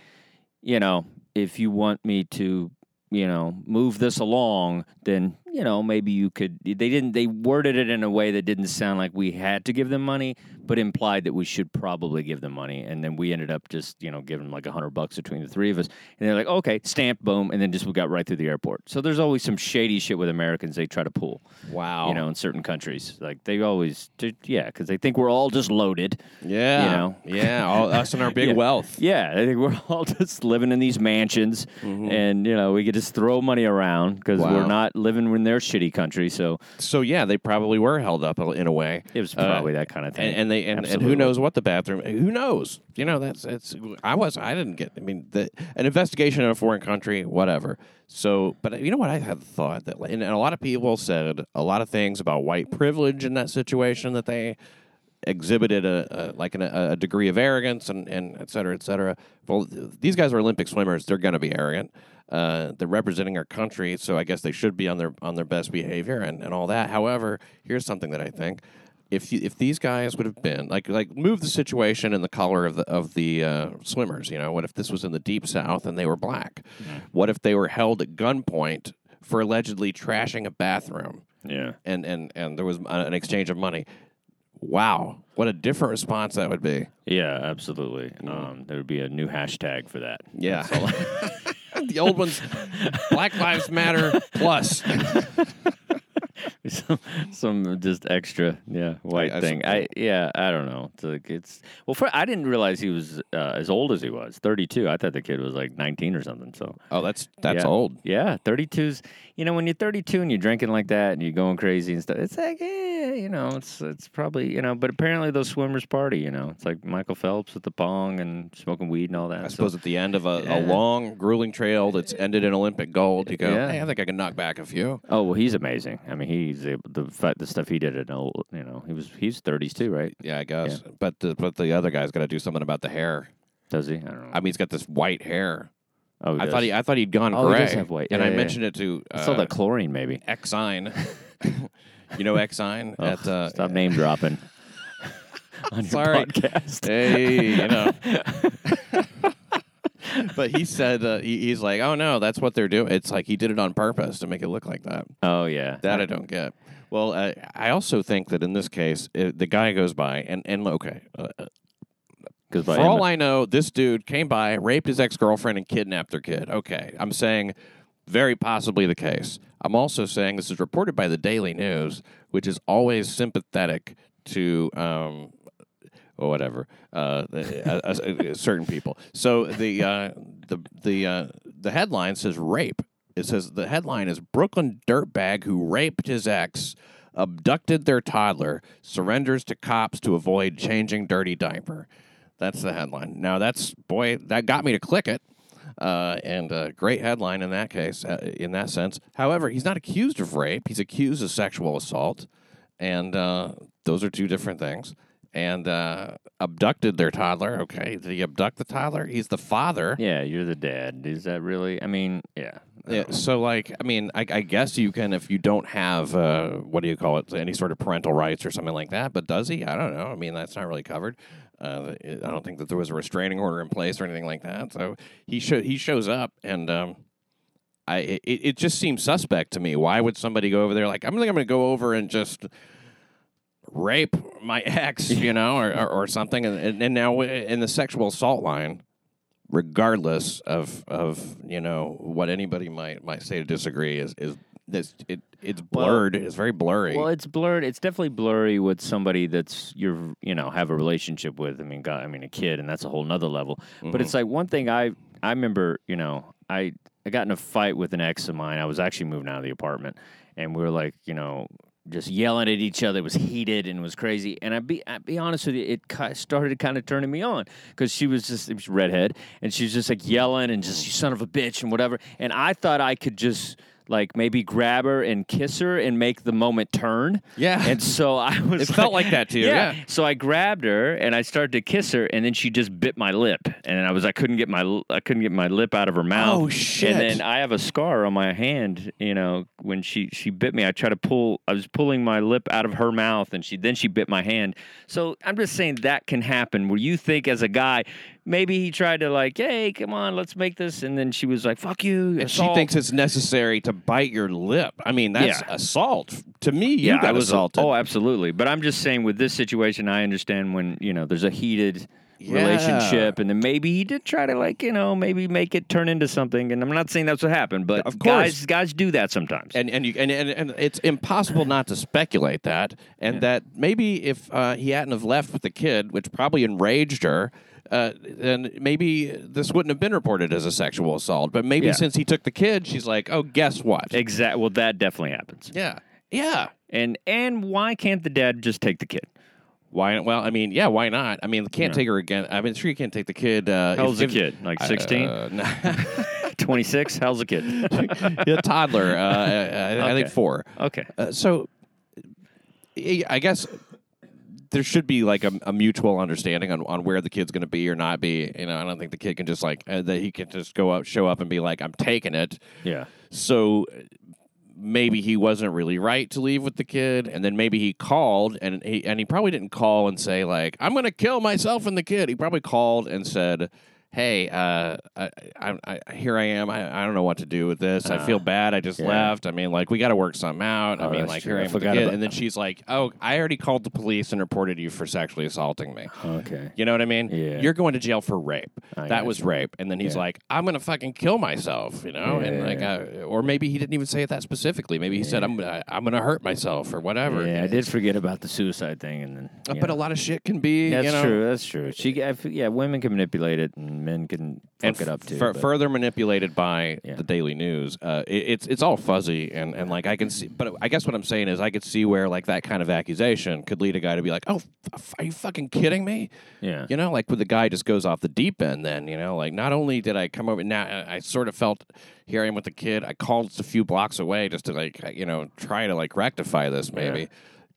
you know, if you want me to, you know, move this along, then, you know, maybe you could. They didn't, they worded it in a way that didn't sound like we had to give them money, but implied that we should probably give them money. And then we ended up just, you know, giving them like a hundred bucks between the three of us. And they're like, okay, stamp, boom. And then just we got right through the airport. So there's always some shady shit with Americans they try to pull, Wow. you know, in certain countries. Like they always, yeah, because they think we're all just loaded. Yeah. You know? Yeah. All, us and our [laughs] big Yeah. wealth. Yeah, I think we're [laughs] all just living in these mansions, mm-hmm. and you know we could just throw money around because Wow. we're not living in their shitty country. So So yeah, they probably were held up in a way. it was Uh, probably that kind of thing. and, and they and, and who knows what the bathroom? Who knows? You know, that's it's. I was. I didn't get. I mean, the, an investigation in a foreign country, whatever. So, but you know what? I had thought that, and, and a lot of people said a lot of things about white privilege in that situation that they exhibited a, a like an, a degree of arrogance and, and et cetera, et cetera. Well, these guys are Olympic swimmers. They're going to be arrogant. Uh, they're representing our country, so I guess they should be on their on their best behavior and, and all that. However, here's something that I think: if you, if these guys would have been like like move the situation and the color of the of the uh, swimmers, you know, what if this was in the deep south and they were black? What if they were held at gunpoint for allegedly trashing a bathroom? yeah, and and and there was an exchange of money. Wow, what a different response that would be. yeah, absolutely. Um, there would be a new hashtag for that. Yeah, [laughs] the old ones, Black Lives Matter plus. [laughs] [laughs] some, some just extra, yeah, white I thing. I yeah, I don't know. It's like it's well, for, I didn't realize he was uh, as old as he was, thirty two. I thought the kid was like nineteen or something. So Oh, that's that's Yeah. old. Yeah, 32's. You know, when you're 32 and you're drinking like that and you're going crazy and stuff, it's like, eh, you know, it's it's probably, you know, but apparently those swimmers party, you know. It's like Michael Phelps with the pong and smoking weed and all that. I So- suppose at the end of a, Yeah. a long, grueling trail that's ended in Olympic gold, you go, Yeah. hey, I think I can knock back a few. oh, well, he's amazing. I mean, he's able, the fa- the stuff he did at old, you know, he was he's 30s too, right? Yeah, I guess. But the, but the other guy's got to do something about the hair. Does he? I don't know. I mean, he's got this white hair. oh, I thought he I thought he'd gone Oh, he gray. does have white. And Yeah, I yeah, mentioned it to I saw uh, that chlorine maybe. Exine. [laughs] you know Exine Oh, at uh, stop name dropping [laughs] on your Sorry. podcast. Hey, you know. [laughs] [laughs] but he said uh, he, he's like, oh no, that's what they're doing. It's like he did it on purpose to make it look like that. Oh yeah, That I don't get. Well, uh, I also think that in this case, uh the guy goes by and and okay. Uh, because for all I know, this dude came by, raped his ex girlfriend, and kidnapped their kid. Okay, I'm saying very possibly the case. I'm also saying this is reported by the Daily News, which is always sympathetic to. Um, or whatever, uh, uh, uh, uh, certain people. So the uh, the the uh, the headline says rape. It says the headline is Brooklyn dirtbag who raped his ex, abducted their toddler, surrenders to cops to avoid changing dirty diaper. That's the headline. Now that's boy that got me to click it. Uh, and a great headline in that case, uh, in that sense. However, he's not accused of rape; he's accused of sexual assault, and uh, those are two different things. And uh, abducted their toddler. Okay, did he abduct the toddler? He's the father. Yeah, you're the dad. Is that really? I mean, yeah. Yeah, so like, I mean, I, I guess you can if you don't have uh, what do you call it, any sort of parental rights or something like that. But does he? I don't know. I mean, that's not really covered. Uh, I don't think that there was a restraining order in place or anything like that. So he sho- he shows up and. Um, I it, it just seems suspect to me. Why would somebody go over there like I'm like I'm going to go over and just rape my [laughs] ex, you know, or, or, or something, and, and now in the sexual assault line, regardless of of you know what anybody might might say to disagree, is is this it it's blurred. it's very blurry. Well, it's blurred. It's definitely blurry with somebody that's you're you know have a relationship with. I mean, God, I mean a kid, and that's a whole nother level. But mm-hmm. it's like one thing I I remember. You know, I I got in a fight with an ex of mine. I was actually moving out of the apartment, and we were like, you know, just yelling at each other. It was heated and it was crazy. And I be I be honest with you, it started kind of turning me on because she was just it was redhead, and she was just like yelling and just you son of a bitch and whatever. And I thought I could just like maybe grab her and kiss her and make the moment turn. Yeah. And so I [laughs] was. It felt like that to you, yeah. So I grabbed her and I started to kiss her, and then she just bit my lip, and I was I couldn't get my I couldn't get my lip out of her mouth. Oh, shit. And then I have a scar on my hand. You know, when she she bit me, I tried to pull. I was pulling my lip out of her mouth, and she then she bit my hand. So I'm just saying that can happen. Where you think as a guy. Maybe he tried to like, hey, come on, let's make this, and then she was like, "Fuck you." and she assault." thinks it's necessary to bite your lip. I mean, that's Yeah. assault. To me, you yeah, got I was assaulted. Oh, absolutely. But I'm just saying, with this situation, I understand when you know there's a heated Yeah. relationship, and then maybe he did try to like you know maybe make it turn into something. And I'm not saying that's what happened, but Of guys course. guys do that sometimes. and and you and, and and it's impossible not to speculate that, and that maybe if uh, he hadn't have left with the kid, which probably enraged her. Uh, then maybe this wouldn't have been reported as a sexual assault. But maybe Yeah. since he took the kid, she's like, "Oh, guess what? exact. Well, that definitely happens. yeah, yeah. And and why can't the dad just take the kid? Why? Well, I mean, yeah. Why not? I mean, can't take her again. I mean, sure, you can't take the kid. Uh, How old's the kid? Like 16, Uh, [laughs] no. 26? How's the kid? [laughs] yeah, toddler. Uh, I, I think four. okay. Uh, so, I guess there should be like a, a mutual understanding on, on where the kid's going to be or not be. You know, I don't think the kid can just like uh, that he can just go up, show up, and be like, "I'm taking it." Yeah. So maybe he wasn't really right to leave with the kid, and then maybe he called and he and he probably didn't call and say like, "I'm going to kill myself and the kid." He probably called and said. Hey, uh, I, I, I, here I am. I, I don't know what to do with this. I feel bad. I just yeah. left. I mean, like, we got to work something out. I Oh, mean, like, true. here I I forgot about And then she's like, "Oh, I already called the police and reported you for sexually assaulting me." Okay. You know what I mean? Yeah. You're going to jail for rape. I that was you. rape. And then he's Yeah. like, I'm going to fucking kill myself, you know? and Yeah. like, uh, or maybe he didn't even say it that specifically. Maybe he said, I'm, I'm going to hurt myself or whatever. Yeah, I did forget about the suicide thing, and then. Uh, But know. a lot of shit can be, That's you know, true. That's true. She, I yeah, women can manipulate it, and men can fuck and it up too. but- further manipulated by Yeah. the Daily News. Uh, it, it's it's all fuzzy and, and like I can see, but I guess what I'm saying is I could see where like that kind of accusation could lead a guy to be like, oh, f- are you fucking kidding me? yeah, You know, like when the guy just goes off the deep end, then, you know, like not only did I come over, now I I sort of felt here I am with the kid. I called just a few blocks away just to like, you know, try to like rectify this maybe.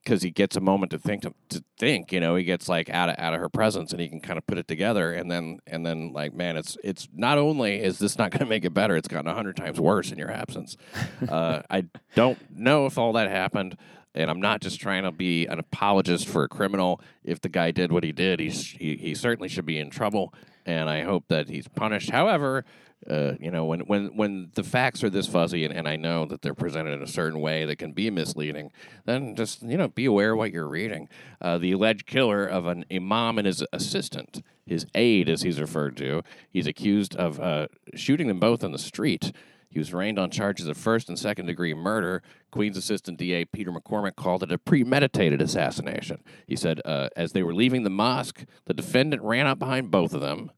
Because he gets a moment to think to, to think, you know, he gets like out of out of her presence, and he can kind of put it together, and then and then like, man, it's it's not only is this not going to make it better, it's gotten a hundred times worse in your absence. [laughs] uh, I don't know if all that happened and I'm not just trying to be an apologist for a criminal. If the guy did what he did, he's, he he certainly should be in trouble, and I hope that he's punished. However, uh, you know, when when when the facts are this fuzzy, and, and I know that they're presented in a certain way that can be misleading, then just you know be aware of what you're reading. Uh, the alleged killer of an imam and his assistant, his aide, as he's referred to, he's accused of uh, shooting them both in the street. He was arraigned on charges of first and second degree murder. Queen's Assistant DA Peter McCormick called it a premeditated assassination. He said, uh, as they were leaving the mosque, the defendant ran up behind both of them,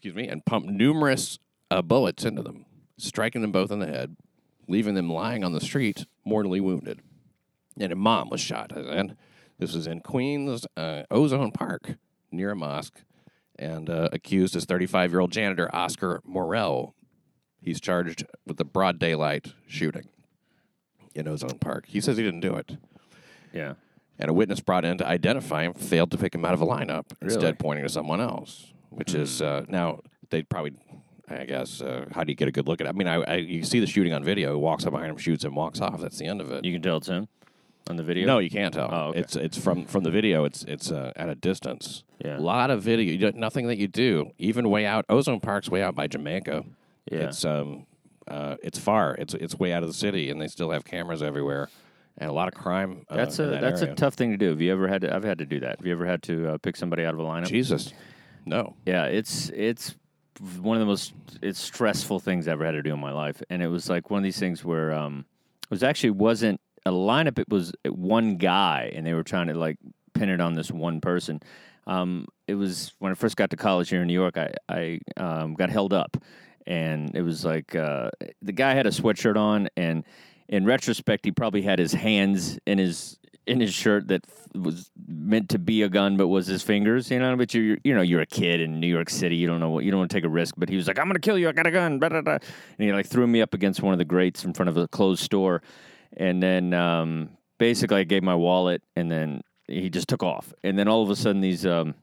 excuse me, and pumped numerous uh, bullets into them, striking them both in the head, leaving them lying on the street, mortally wounded. And a mom was shot. And this was in Queens uh, Ozone Park, near a mosque, and uh, accused is 35 year old janitor Oscar Morel. He's charged with the broad daylight shooting in Ozone Park. He says he didn't do it. yeah. And a witness brought in to identify him failed to pick him out of a lineup, Really? instead pointing to someone else, which is uh, now they'd probably. I guess uh, how do you get a good look at? it? I mean, I, I you see the shooting on video. He walks up behind him, shoots him, walks off. That's the end of it. You can tell it's him on the video. no, you can't tell. Oh, okay. It's it's from from the video. It's it's uh, at a distance. Yeah. A lot of video. You nothing that you do. Even way out. Ozone Park's way out by Jamaica. Yeah. It's um uh it's far. It's it's way out of the city, and they still have cameras everywhere, and a lot of crime. Uh, That's a that that's area. a tough thing to do. Have you ever had to? I've had to do that. Have you ever had to uh, pick somebody out of a lineup? Jesus. No. Yeah, it's it's one of the most it's stressful things I ever had to do in my life, and it was like one of these things where um, it was actually wasn't a lineup. It was one guy, and they were trying to like pin it on this one person. Um, it was when I first got to college here in New York. I I um, got held up, and it was like uh, the guy had a sweatshirt on, and in retrospect, he probably had his hands in his in his shirt that was meant to be a gun, but was his fingers. You know, but you're you know you're a kid in New York City. You don't know what you don't want to take a risk. But he was like, "I'm gonna kill you. I got a gun." Blah, blah, blah. And he like threw me up against one of the grates in front of a closed store, and then um, basically I gave my wallet, and then he just took off. And then all of a sudden these um,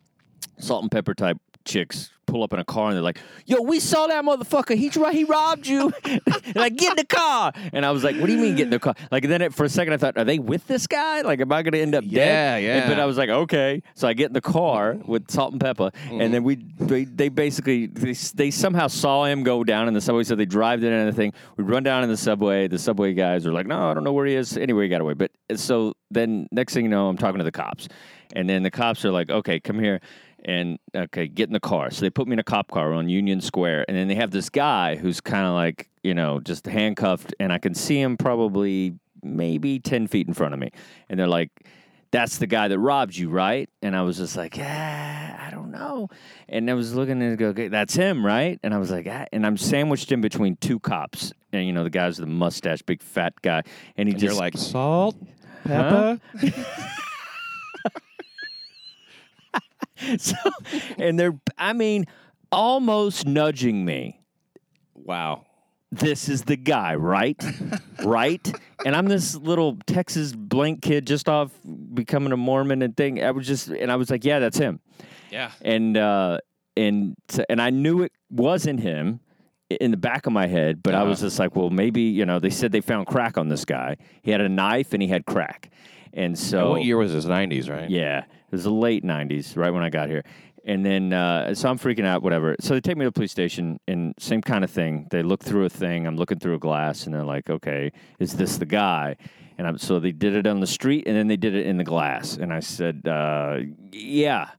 salt and pepper type chicks pull up in a car and they're like, "Yo, we saw that motherfucker. He tried, he robbed you." [laughs] like, get in the car. And I was like, "What do you mean get in the car?" Like then it, for a second I thought, "Are they with this guy? Like, am I going to end up Yeah, dead?" yeah. And- but I was like, "Okay." So I get in the car with salt and pepper, and mm. then we they, they basically they, they somehow saw him go down in the subway, so they drive it and everything. We run down in the subway. The subway guys are like, "No, I don't know where he is." Anyway, he got away. But so then next thing you know, I'm talking to the cops, and then the cops are like, "Okay, come here." And okay, get in the car. So they put me in a cop car on Union Square, and then they have this guy who's kind of like you know just handcuffed, and I can see him probably maybe ten feet in front of me, and they're like. That's the guy that robbed you, right? And I was just like, yeah, I don't know. And I was looking and go, okay, that's him, right? And I was like, ah. and I'm sandwiched in between two cops, and you know the guy's with the mustache, big fat guy, and he And just like salt, Huh? [laughs] [laughs] so, and they're, I mean, almost nudging me. Wow. This is the guy, right? [laughs] right? And I'm this little Texas blank kid just off becoming a Mormon and thing. I was just, and I was like, yeah, that's him. Yeah. And, uh, and, and I knew it wasn't him in the back of my head, but I was Uh-huh. just like, well, maybe, you know, they said they found crack on this guy. He had a knife and he had crack. And so, what year was this? 90s, right? yeah, it was the late '90s, right when I got here. And then, uh, so I'm freaking out, whatever. So they take me to the police station, and same kind of thing. They look through a thing. I'm looking through a glass, and they're like, "Okay, is this the guy?" And I'm so they did it on the street, and then they did it in the glass. And I said, uh, "Yeah."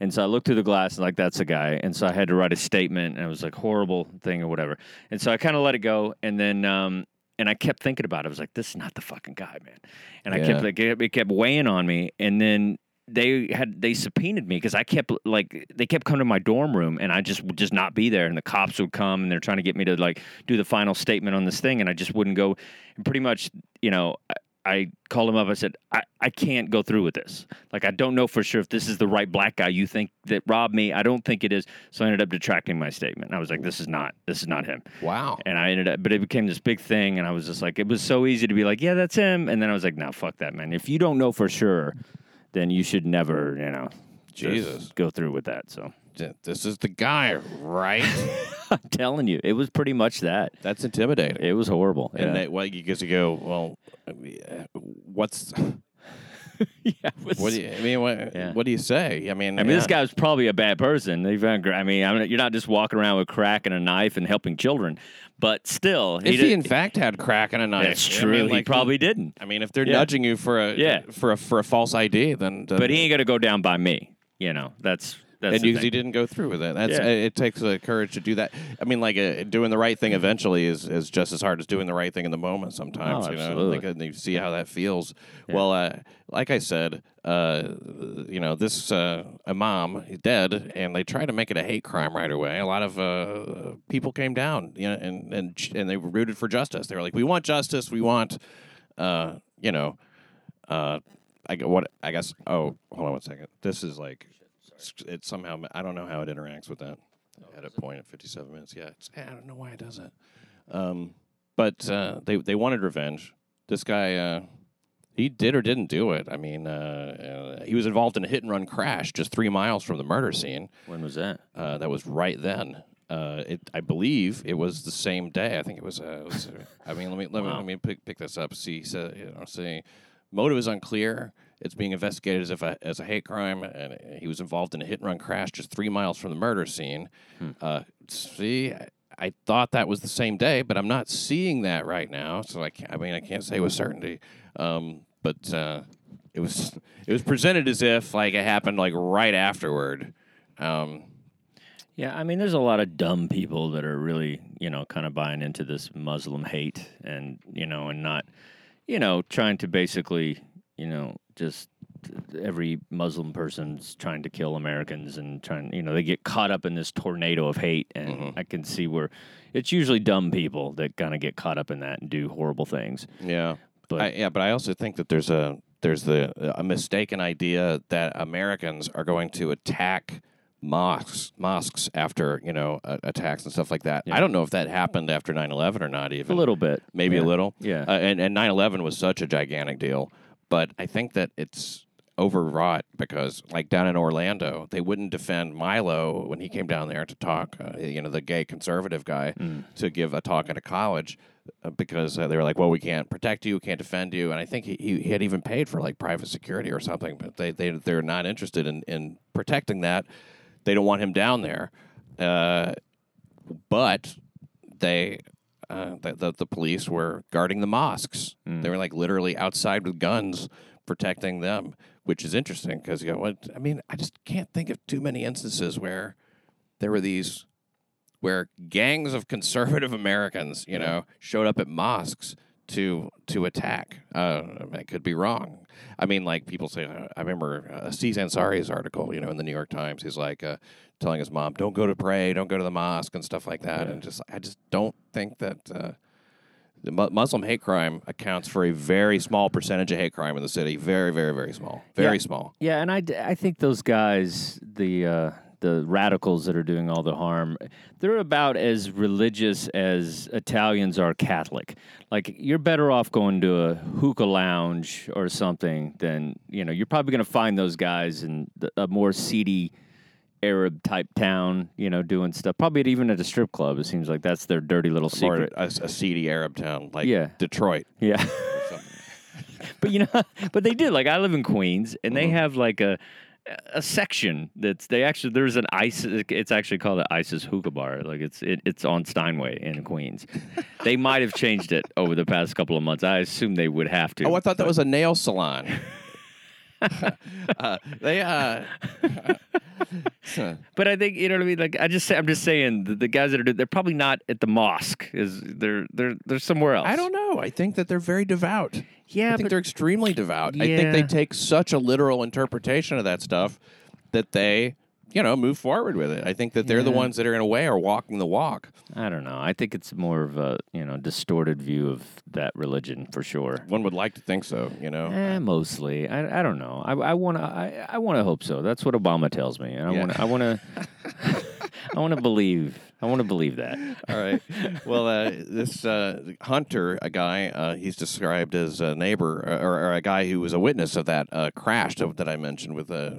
And so I looked through the glass, and like, "That's the guy." And so I had to write a statement, and it was like horrible thing or whatever. And so I kind of let it go, and then. Um, and I kept thinking about it. I was like, "This is not the fucking guy, man." And I kept like it kept weighing on me. And then they had they subpoenaed me because I kept like they kept coming to my dorm room, and I just would just not be there. And the cops would come, and they're trying to get me to like do the final statement on this thing, and I just wouldn't go. And pretty much, you know. I, I called him up. I said, I, I can't go through with this. Like, I don't know for sure if this is the right black guy you think that robbed me. I don't think it is. So I ended up detracting my statement. I was like, this is not, this is not him. Wow. And I ended up, but it became this big thing, and I was just like, it was so easy to be like, yeah, that's him. And then I was like, no, fuck that, man. If you don't know for sure, then you should never, you know, Jesus. go through with that. So This is the guy, right? [laughs] I'm telling you, it was pretty much that. That's intimidating. It was horrible. And yeah. they, well, you get to go. Well, what's [laughs] yeah, was- what do you? I mean, what, Yeah. what do you say? I mean, I mean, this guy was probably a bad person. I mean, I mean, you're not just walking around with crack and a knife and helping children, but still, If he, did- in fact had crack and a knife, That's I true. mean, he like, probably didn't. I mean, if they're Yeah. nudging you for a Yeah. for a for a false ID, then, then But he ain't gonna go down by me. You know, that's that's and the you, he didn't go through with it. That's Yeah. it takes uh, courage to do that. I mean, like uh, doing the right thing eventually is, is just as hard as doing the right thing in the moment. Sometimes, Oh, you know, like, and you see how that feels. Well, uh, like I said, uh, you know, this uh, imam is dead, and they tried to make it a hate crime right away. A lot of uh, people came down, you know, and and and they rooted for justice. They were like, "We want justice. We want, uh, you know." Uh, I what I guess. Oh, hold on one second. This is like it somehow. I don't know how it interacts with that edit point at 57 minutes. Yeah, I don't know why it does that. Um, but uh, they they wanted revenge. This guy, uh, he did or didn't do it. I mean, uh, uh, he was involved in a hit and run crash just three miles from the murder scene. when was that? Uh, that was right then. uh, it, I believe it was the same day. I think it was. Uh, it was I mean, let me let me let me pick, pick this up. See, so, you know, see, motive is unclear. It's being investigated as if a, as a hate crime, and he was involved in a hit and run crash just three miles from the murder scene. Uh, see, I, I thought that was the same day, but I'm not seeing that right now. So I, I mean, I can't say with certainty. Um, but uh, it was it was presented as if like it happened like right afterward. Um, Yeah, I mean, there's a lot of dumb people that are really, you know, kind of buying into this Muslim hate and, you know, and not, you know, trying to basically, you know, just every Muslim person's trying to kill Americans and trying, you know, they get caught up in this tornado of hate. And I can see where it's usually dumb people that kind of get caught up in that and do horrible things. Yeah, But- I, yeah, but I also think that there's a there's the a mistaken idea that Americans are going to attack mosques mosques after you know uh, attacks and stuff like that. I don't know if that happened after 9/11 or not. Even A little bit. maybe yeah. a little. Yeah. Uh, and and 9/11 was such a gigantic deal, but I think that it's overwrought because like down in Orlando, they wouldn't defend Milo when he came down there to talk, uh, you know, the gay conservative guy to give a talk at a college uh, because uh, they were like, "Well, we can't protect you, can't defend you." And I think he, he, he had even paid for like private security or something, but they they they're not interested in in protecting that. They don't want him down there. Uh, but they uh, the, the the police were guarding the mosques. They were like literally outside with guns protecting them, which is interesting because you know what I mean. I just can't think of too many instances where there were these where gangs of conservative Americans, you know, showed up at mosques to to attack. Uh, I could be wrong. I mean, like people say. Uh, I remember uh, Aziz Ansari's article, you know, in the New York Times. He's like uh, telling his mom, "Don't go to pray, don't go to the mosque, and stuff like that." And just, I just don't think that. Uh, the Mu- Muslim hate crime accounts for a very small percentage of hate crime in the city. Very, very, very small. Very Yeah. small. Yeah, and I, d- I think those guys, the uh, the radicals that are doing all the harm, they're about as religious as Italians are Catholic. Like you're better off going to a hookah lounge or something than you know. You're probably going to find those guys in the, a more seedy Arab type town, you know, doing stuff. Probably even at a strip club. It seems like that's their dirty little Or secret. a, a seedy Arab town like Yeah. Detroit. Yeah. [laughs] but you know, [laughs] but they did. Like I live in Queens, and they uh-huh. have like a a section that's they actually there's an ISIS. It's actually called an ISIS hookah bar. Like it's it, it's on Steinway in Queens. [laughs] they might have changed it over the past couple of months. I assume they would have to. Oh, I thought that was a nail salon. [laughs] uh, they uh, But I think you know what I mean. Like I just say, I'm just saying the, the guys that are doing, they're probably not at the mosque. Is they're they're they're somewhere else. I don't know. I think that they're very devout. Yeah, I think but they're extremely devout. I think they take such a literal interpretation of that stuff that they, you know, move forward with it. I think that they're the ones that are in a way are walking the walk. I don't know. I think it's more of a you know distorted view of that religion for sure. One would like to think so, you know. Eh, mostly. I, I don't know. I, I want to. I, I want to hope so. That's what Obama tells me. and I Yeah. want. I want to. [laughs] I want to believe. I want to believe that. All right. Well, uh, this uh, Hunter, a guy, uh, he's described as a neighbor or, or a guy who was a witness of that uh, crash that, that I mentioned with uh,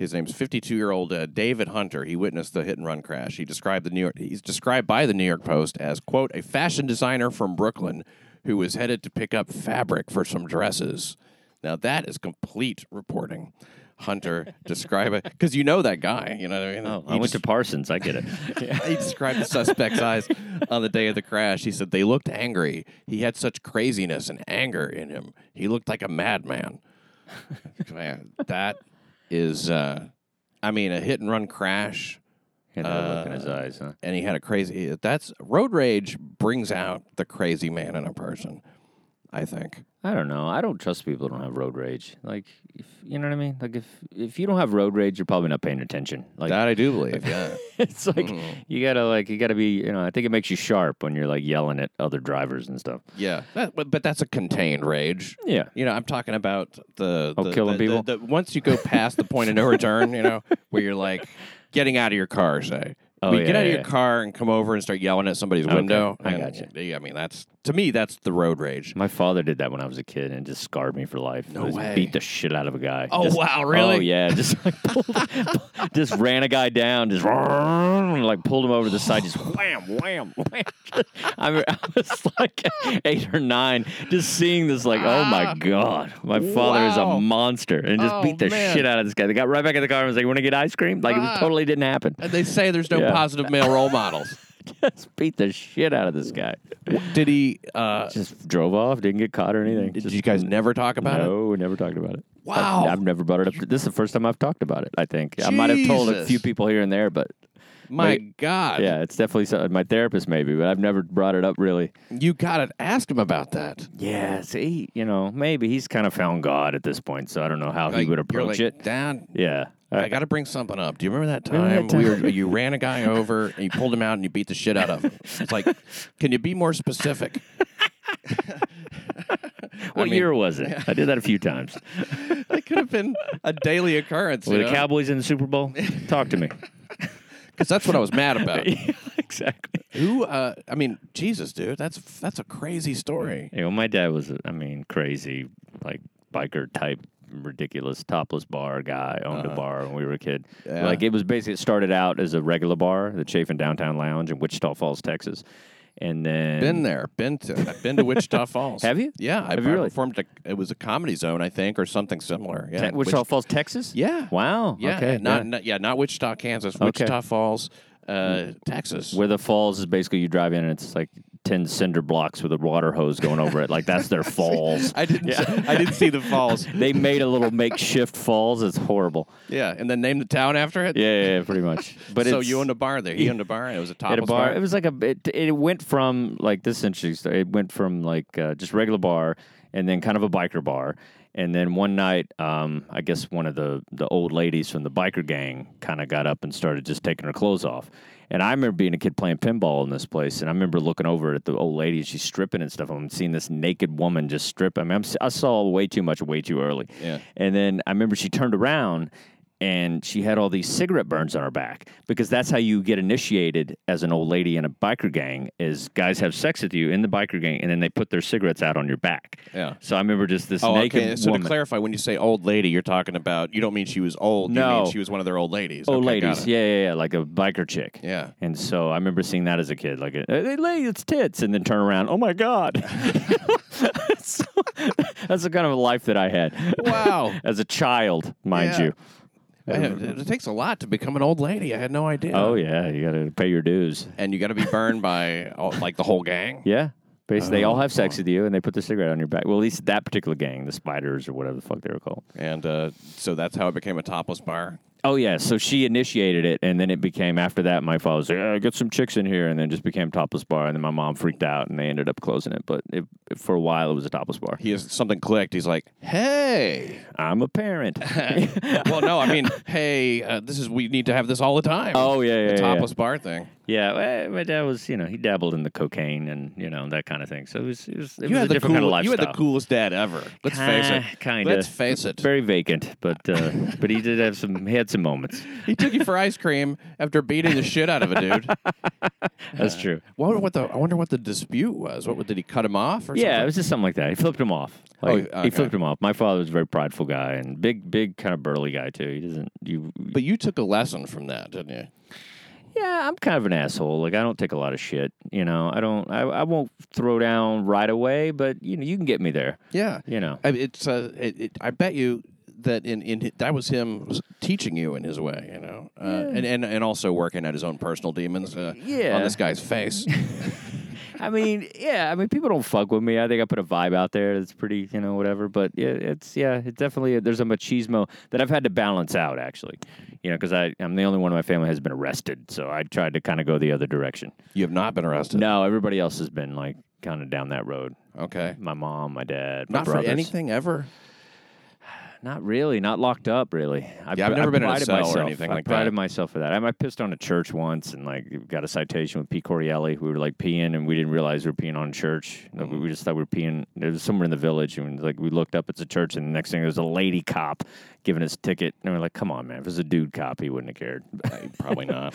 his name's 52 year old uh, David Hunter. He witnessed the hit and run crash. He described the New York. He's described by the New York Post as quote a fashion designer from Brooklyn who was headed to pick up fabric for some dresses. Now that is complete reporting. Hunter [laughs] describe it because you know that guy. You know what I mean. Oh, I went just- to Parsons. I get it. [laughs] he described the suspect's eyes on the day of the crash. He said they looked angry. He had such craziness and anger in him. He looked like a madman. [laughs] Man, that is, uh, I mean, a hit and run crash, Had that look in Uh, his eyes, huh? and he had a crazy. That's road rage brings out the crazy man in a person. I think. I don't know. I don't trust people who don't have road rage. Like, if, you know what I mean? Like, if if you don't have road rage, you're probably not paying attention. Like, That I do believe. [laughs] Yeah. it's like Mm-hmm. you gotta like you gotta be. You know, I think it makes you sharp when you're like yelling at other drivers and stuff. yeah. That, but, but that's a contained rage. Yeah. You know, I'm talking about the, Oh, the killing the- people? the- once you go past the point of no return, you know, where you're like getting out of your car, say. Oh, we get yeah, out of yeah. your car and come over and start yelling at somebody's Okay, window. I and- gotcha. yeah, I mean, that's to me, that's the road rage. My father did that when I was a kid and just scarred me for life. No Just way. Beat the shit out of a guy. Oh, Just- wow, oh, really? Oh yeah, just like [laughs] pulled, just ran a guy down, just and like pulled him over to the side, just [laughs] wham, wham, wham. I, mean, [laughs] I was like eight or nine, just seeing this, like, oh my Ah. god, my father is Wow. a monster, and just Oh, beat the man. shit out of this guy. They got right back in the car and was like, "You want to get ice cream?" Like Ah. it totally didn't happen. And they say there's no Yeah. positive male role models. [laughs] just beat the shit out of this guy. Did he? Uh, Just drove off, didn't get caught or anything. did Just- you guys never talk about it? no, we never talked about it. Wow. I've, I've never brought it up. This is the first time I've talked about it. I think I might have told a Jesus. few people here and there, but My. God. yeah, it's definitely something. My therapist maybe, but I've never brought it up really. You got to ask him about that. Yeah, see, you know, maybe he's kind of found God at this point, so I don't know how he Like, would you're approach like, it. Dad, Yeah, I got to bring something up. Do you remember that time, Remember that we were, you ran a guy over and you pulled him out and you beat the shit out of him? It's like, can you be more specific? [laughs] [laughs] What mean- year was it? I did that a few times. [laughs] That could have been a daily occurrence. Were the Cowboys in the Super Bowl? Talk to me. Because that's what I was mad about. [laughs] Yeah, exactly. Who? Uh, I mean, Jesus, dude, that's that's a crazy story. You know, my dad was, I mean, crazy, like biker type, ridiculous topless bar guy. Owned a bar when we were a kid. Uh-huh. Yeah. Like it was basically it started out as a regular bar, the Chafin Downtown Lounge in Wichita Falls, Texas, and then Been there, been to, I've been to Wichita [laughs] Falls. Have you? Yeah, I, Have you really? performed. A, it was a comedy zone, I think, or something similar. Yeah, Te- Wichita Wich- Falls, Texas. Yeah, Wow. yeah, Okay. not, yeah. not yeah, not Wichita, Kansas. Wichita Falls, uh, Texas. Where the falls is basically you drive in and it's like ten cinder blocks with a water hose going over it. Like that's their [laughs] falls. I didn't. I didn't see the falls. [laughs] they made a little makeshift falls. It's horrible. Yeah, and then named the town after it. Yeah, yeah, yeah, pretty much. [laughs] But so you owned a bar there. He owned a bar, and it was a topless a bar. It was like a it, it went from like this interesting story. It went from like uh, just regular bar and then kind of a biker bar. And then one night, um, I guess one of the the old ladies from the biker gang kind of got up and started just taking her clothes off. And I remember being a kid playing pinball in this place, and I remember looking over at the old lady, and she's stripping and stuff. I'm seeing this naked woman just strip. I mean, I'm, I saw way too much, way too early. Yeah. And then I remember she turned around and she had all these cigarette burns on her back because that's how you get initiated as an old lady in a biker gang is guys have sex with you in the biker gang and then they put their cigarettes out on your back. Yeah. So I remember just this Oh, naked okay. So woman. to clarify, when you say old lady, you're talking about you don't mean she was old. You No. mean she was one of their old ladies. Old Okay, ladies, yeah, yeah, yeah, like a biker chick. Yeah. And so I remember seeing that as a kid, like, hey, lady, it's tits, and then turn around, oh my god. [laughs] [laughs] So, [laughs] that's the kind of life that I had. Wow. as a child, mind Yeah. you. It takes a lot to become an old lady. I had no idea. Oh yeah, you got to pay your dues. And you got to be burned by all, like the whole gang. [laughs] Yeah. Basically, they all Oh, have sex with you, and they put the cigarette on your back. Well, at least that particular gang, the Spiders or whatever the fuck they were called. And uh, so that's how it became a topless bar. Oh yeah, so she initiated it, and then it became after that. My father was like, "Uh, "Get some chicks in here," and then just became topless bar. And then my mom freaked out, and they ended up closing it. But it, for a while, it was a topless bar. He has something clicked. He's like, "Hey." I'm a parent. [laughs] well, no, I mean, hey, uh, this is we need to have this all the time. oh yeah, yeah, the yeah. topless bar thing. Yeah, well, my dad was, you know, he dabbled in the cocaine and you know that kind of thing. So it was, it was, it you was a had the different kind of lifestyle. You had the coolest dad ever. Let's face it. Kind of. Let's face it. Very vacant, but uh, but he did have some. He had some moments. [laughs] He took you for ice cream after beating the shit out of a dude. [laughs] That's true. I wonder what the I wonder what the dispute was. What did he cut him off or Yeah, it was just something like that. He flipped him off. Like, Oh, He flipped him off. My father was a very prideful guy and big, big, kind of burly guy too. He doesn't. You. But you took a lesson from that, didn't you? Yeah, I'm kind of an asshole. Like I don't take a lot of shit. You know, I don't. I, I won't throw down right away, but you know, you can get me there. Yeah. You know. I, it's uh, it, it, I bet you that in in that was him teaching you in his way, you know, uh, and, and and also working at his own personal demons uh, Yeah. on this guy's face. [laughs] I mean, yeah. I mean, people don't fuck with me. I think I put a vibe out there that's pretty, you know, whatever. But yeah, it's yeah, it definitely there's a machismo that I've had to balance out actually. You know, because I I'm the only one in my family has been arrested, so I tried to kind of go the other direction. you have not been arrested. No, everybody else has been like kind of down that road. Okay. My mom, my dad, my Not brothers. for anything ever. Not really. Not locked up, really. I, Yeah, I've I never been in a cell or myself. anything I like prided that. myself for that. I, I pissed on a church once and like got a citation with Pete Corielli. We were like peeing and we didn't realize we were peeing on church. Mm-hmm. We just thought we were peeing. It was somewhere in the village and like we looked up. It's a church and the next thing there was a lady cop giving us a ticket and we're like, come on, man. If it was a dude cop, he wouldn't have cared. Uh, Probably not.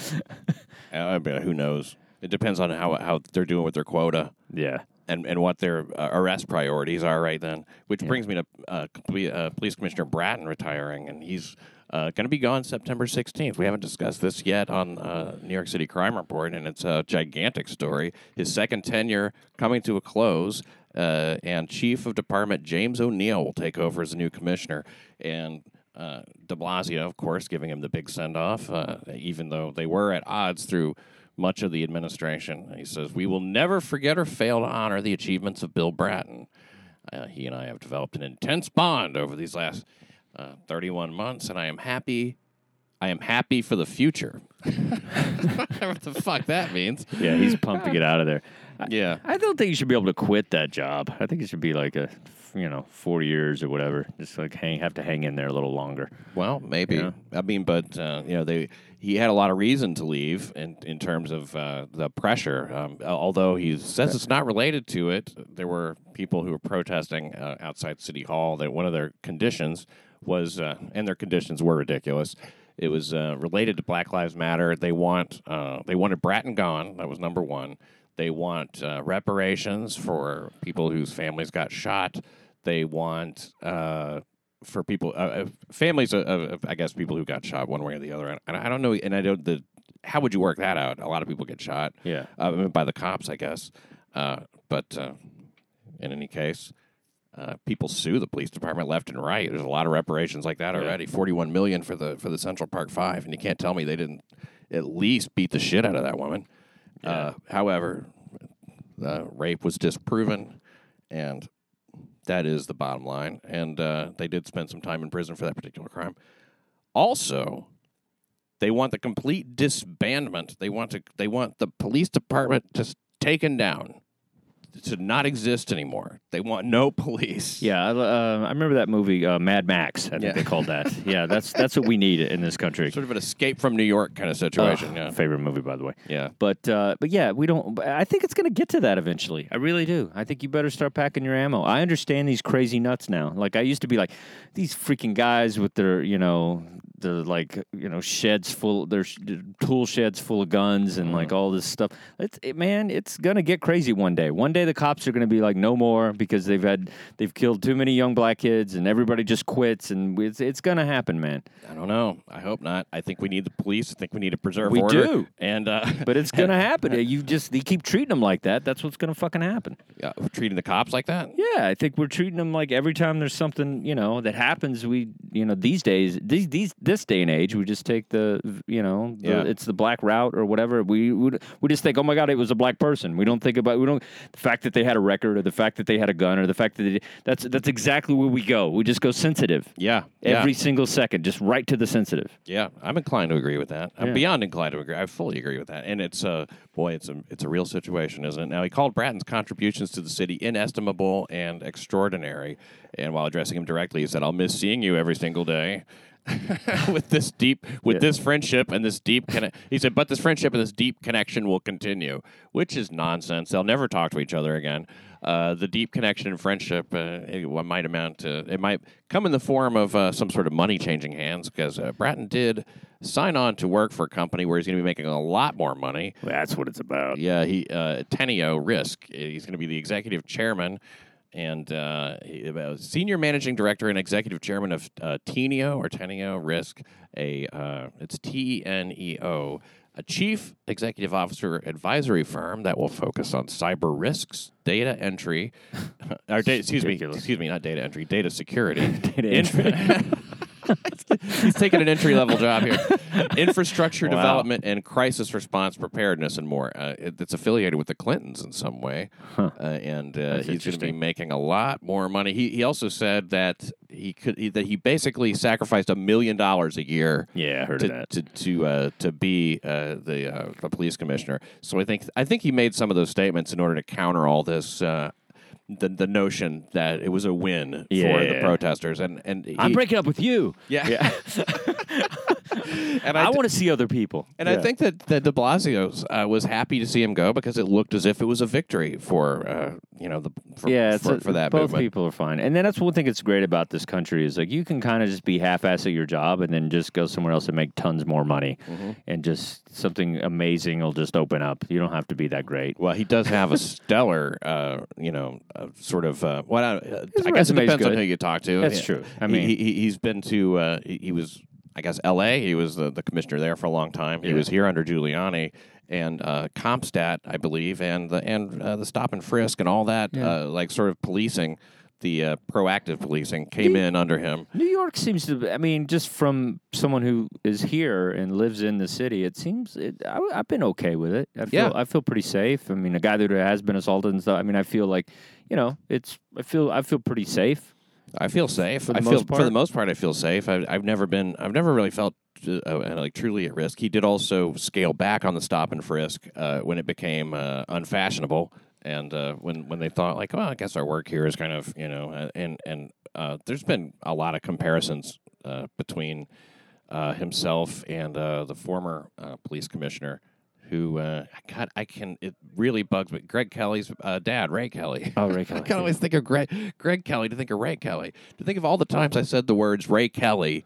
[laughs] uh, but who knows? It depends on how how they're doing with their quota. yeah. And, and what their uh, arrest priorities are right then. Which brings me to uh, uh, Police Commissioner Bratton retiring, and he's Uh, going to be gone September 16th. We haven't discussed this yet on uh, New York City Crime Report, and it's a gigantic story. His second tenure coming to a close, uh, and Chief of Department James O'Neill will take over as the new commissioner. And uh, de Blasio, of course, giving him the big send off, uh, even though they were at odds through much of the administration. He says, We will never forget or fail to honor the achievements of Bill Bratton. Uh, he and I have developed an intense bond over these last uh, 31 months, and I am happy. I am happy for the future. [laughs] what the fuck that means? Yeah, he's pumped to get out of there. Yeah. I don't think you should be able to quit that job. I think it should be like a, you know, four years or whatever. Just like hang, have to hang in there a little longer. Well, maybe. Yeah. I mean, but uh, you know, they he had a lot of reason to leave in in terms of uh, the pressure. Um, although he says it's not related to it, there were people who were protesting uh, outside City Hall that one of their conditions was, uh, and their conditions were ridiculous. It was uh, related to Black Lives Matter. They want uh, they wanted Bratton gone. That was number one. They want uh, reparations for people whose families got shot. They want uh, for people, uh, uh, families of, of, I guess, people who got shot one way or the other. And I don't know, and I don't the. How would you work that out? A lot of people get shot Yeah. uh, by the cops, I guess. Uh, but uh, in any case, uh, people sue the police department left and right. There's a lot of reparations like that already. Forty-one million for the for the Central Park Five, and you can't tell me they didn't at least beat the shit out of that woman. Uh, however, the rape was disproven, and that is the bottom line. And uh, they did spend some time in prison for that particular crime. Also, they want the complete disbandment. They want to. They want the police department just taken down to not exist anymore. They want no police. [laughs] Yeah, I, uh, I remember that movie uh, Mad Max. I think Yeah. they called that. [laughs] Yeah, that's that's what we need in this country. Sort of an escape from New York kind of situation. Yeah. Favorite movie, by the way. Yeah. But uh, but yeah, we don't. I think it's going to get to that eventually. I really do. I think you better start packing your ammo. I understand these crazy nuts now. Like I used to be like these freaking guys with their you know the like you know sheds full their tool sheds full of guns and like all this stuff. It's it, man, it's gonna get crazy one day. One day the cops are gonna be like no more because they've had they've killed too many young black kids and everybody just quits and it's it's gonna happen, man. I don't know. I hope not. I think we need the police. I think we need to preserve We order. do. And uh, [laughs] But it's gonna [laughs] happen. You just you keep treating them like that. That's what's gonna fucking happen. yeah, treating the cops like that. Yeah, I think we're treating them like every time there's something you know that happens, we you know these days these these this day and age we just take the you know the, Yeah. it's the black route or whatever we would we just think oh my god it was a black person we don't think about we don't the fact that they had a record or the fact that they had a gun or the fact that that's that's exactly where we go we just go sensitive Yeah. every yeah. single second just right to the sensitive Yeah, I'm inclined to agree with that. I'm Yeah. beyond inclined to agree. I fully agree with that. And it's uh boy, it's a it's a real situation, isn't it? Now he called Bratton's contributions to the city inestimable and extraordinary. And while addressing him directly, he said, "I'll miss seeing you every single day." [laughs] with this deep, with Yeah. this friendship and this deep, conne- he said, but this friendship and this deep connection will continue, which is nonsense. They'll never talk to each other again. Uh, the deep connection and friendship, uh, it might amount to, it might come in the form of uh, some sort of money changing hands because uh, Bratton did sign on to work for a company where he's going to be making a lot more money. that's what it's about Yeah, he uh, Teneo Risk. He's going to be the executive chairman and uh, uh, senior managing director and executive chairman of uh, Teneo or Teneo Risk. A uh, it's T E N E O, a chief executive officer advisory firm that will focus on cyber risks, data entry, [laughs] or excuse me, [laughs] excuse me, not data entry, data security. Data Inf- [laughs] He's taking an entry level job here. [laughs] Infrastructure Wow. development and crisis response preparedness and more. Uh, it, it's affiliated with the Clintons in some way, uh, and uh, he's going to be making a lot more money. He he also said that he could he, that he basically sacrificed a million dollars a year yeah I heard to that to to, uh, to be uh, the uh, the police commissioner. So I think I think he made some of those statements in order to counter all this. The, the notion that it was a win Yeah, for the yeah. protesters. And and I'm breaking up with you. Yeah, yeah. [laughs] [laughs] And I, I, want to see other people. And I think that that De Blasio uh, was happy to see him go because it looked as if it was a victory for uh, you know the for, yeah, for, a- for that both movement. people are fine, and then that's one thing that's great about this country is like you can kind of just be half-ass at your job and then just go somewhere else and make tons more money, Mm-hmm. and just something amazing will just open up. You don't have to be that great. Well, he does have a stellar, uh, you know, uh, sort of. Uh, what I, uh, I guess it depends on who you talk to. That's true. I mean- he, he, he's been to. Uh, he, he was I guess L.A. He was the, the commissioner there for a long time. He Yeah. was here under Giuliani and uh, Compstat, I believe, and the and uh, the stop and frisk and all that, Yeah. uh, like sort of policing, the uh, proactive policing came in under him. New York seems to. I mean, just from someone who is here and lives in the city, it seems. It, I, have been okay with it. I feel. Yeah. I feel pretty safe. I mean, a guy that has been assaulted and stuff. I mean, I feel like, you know, it's. I feel. I feel pretty safe. I feel safe. For the I feel most for the most part, I feel safe. I've, I've never been. I've never really felt uh, uh, like truly at risk. He did also scale back on the stop and frisk uh, when it became uh, unfashionable, and uh, when when they thought like, well, I guess our work here is kind of you know, and and uh, there's been a lot of comparisons uh, between uh, himself and uh, the former uh, police commissioner. Who uh, God, I can. It really bugs me. Greg Kelly's uh, dad, Ray Kelly. Oh, Ray [laughs] Kelly. I can always think of Greg, Greg Kelly to think of Ray Kelly. To think of all the times I said the words Ray Kelly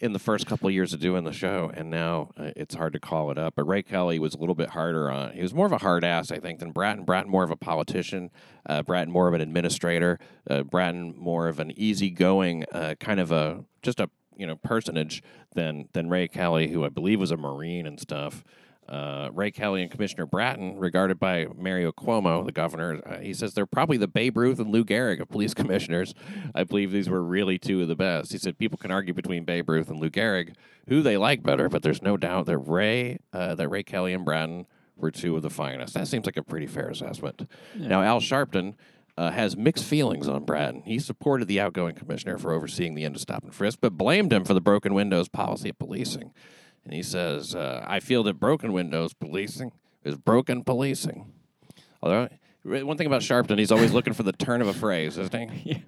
in the first couple of years of doing the show, and now uh, it's hard to call it up. But Ray Kelly was a little bit harder on. He was more of a hard ass, I think, than Bratton. Bratton more of a politician. Uh, Bratton more of an administrator. Uh, Bratton more of an easygoing uh, kind of a just a you know personage than than Ray Kelly, who I believe was a Marine and stuff. Uh, Ray Kelly and Commissioner Bratton, regarded by Mario Cuomo, the governor, uh, he says they're probably the Babe Ruth and Lou Gehrig of police [laughs] commissioners. I believe these were really two of the best. He said people can argue between Babe Ruth and Lou Gehrig, who they like better, but there's no doubt that Ray, uh, that Ray Kelly and Bratton were two of the finest. That seems like a pretty fair assessment. Now, Al Sharpton uh, has mixed feelings on Bratton. He supported the outgoing commissioner for overseeing the end of stop and frisk, but blamed him for the broken windows policy of policing. And he says, uh, I feel that broken windows policing is broken policing. Although, one thing about Sharpton, he's always looking for the turn of a phrase, isn't he?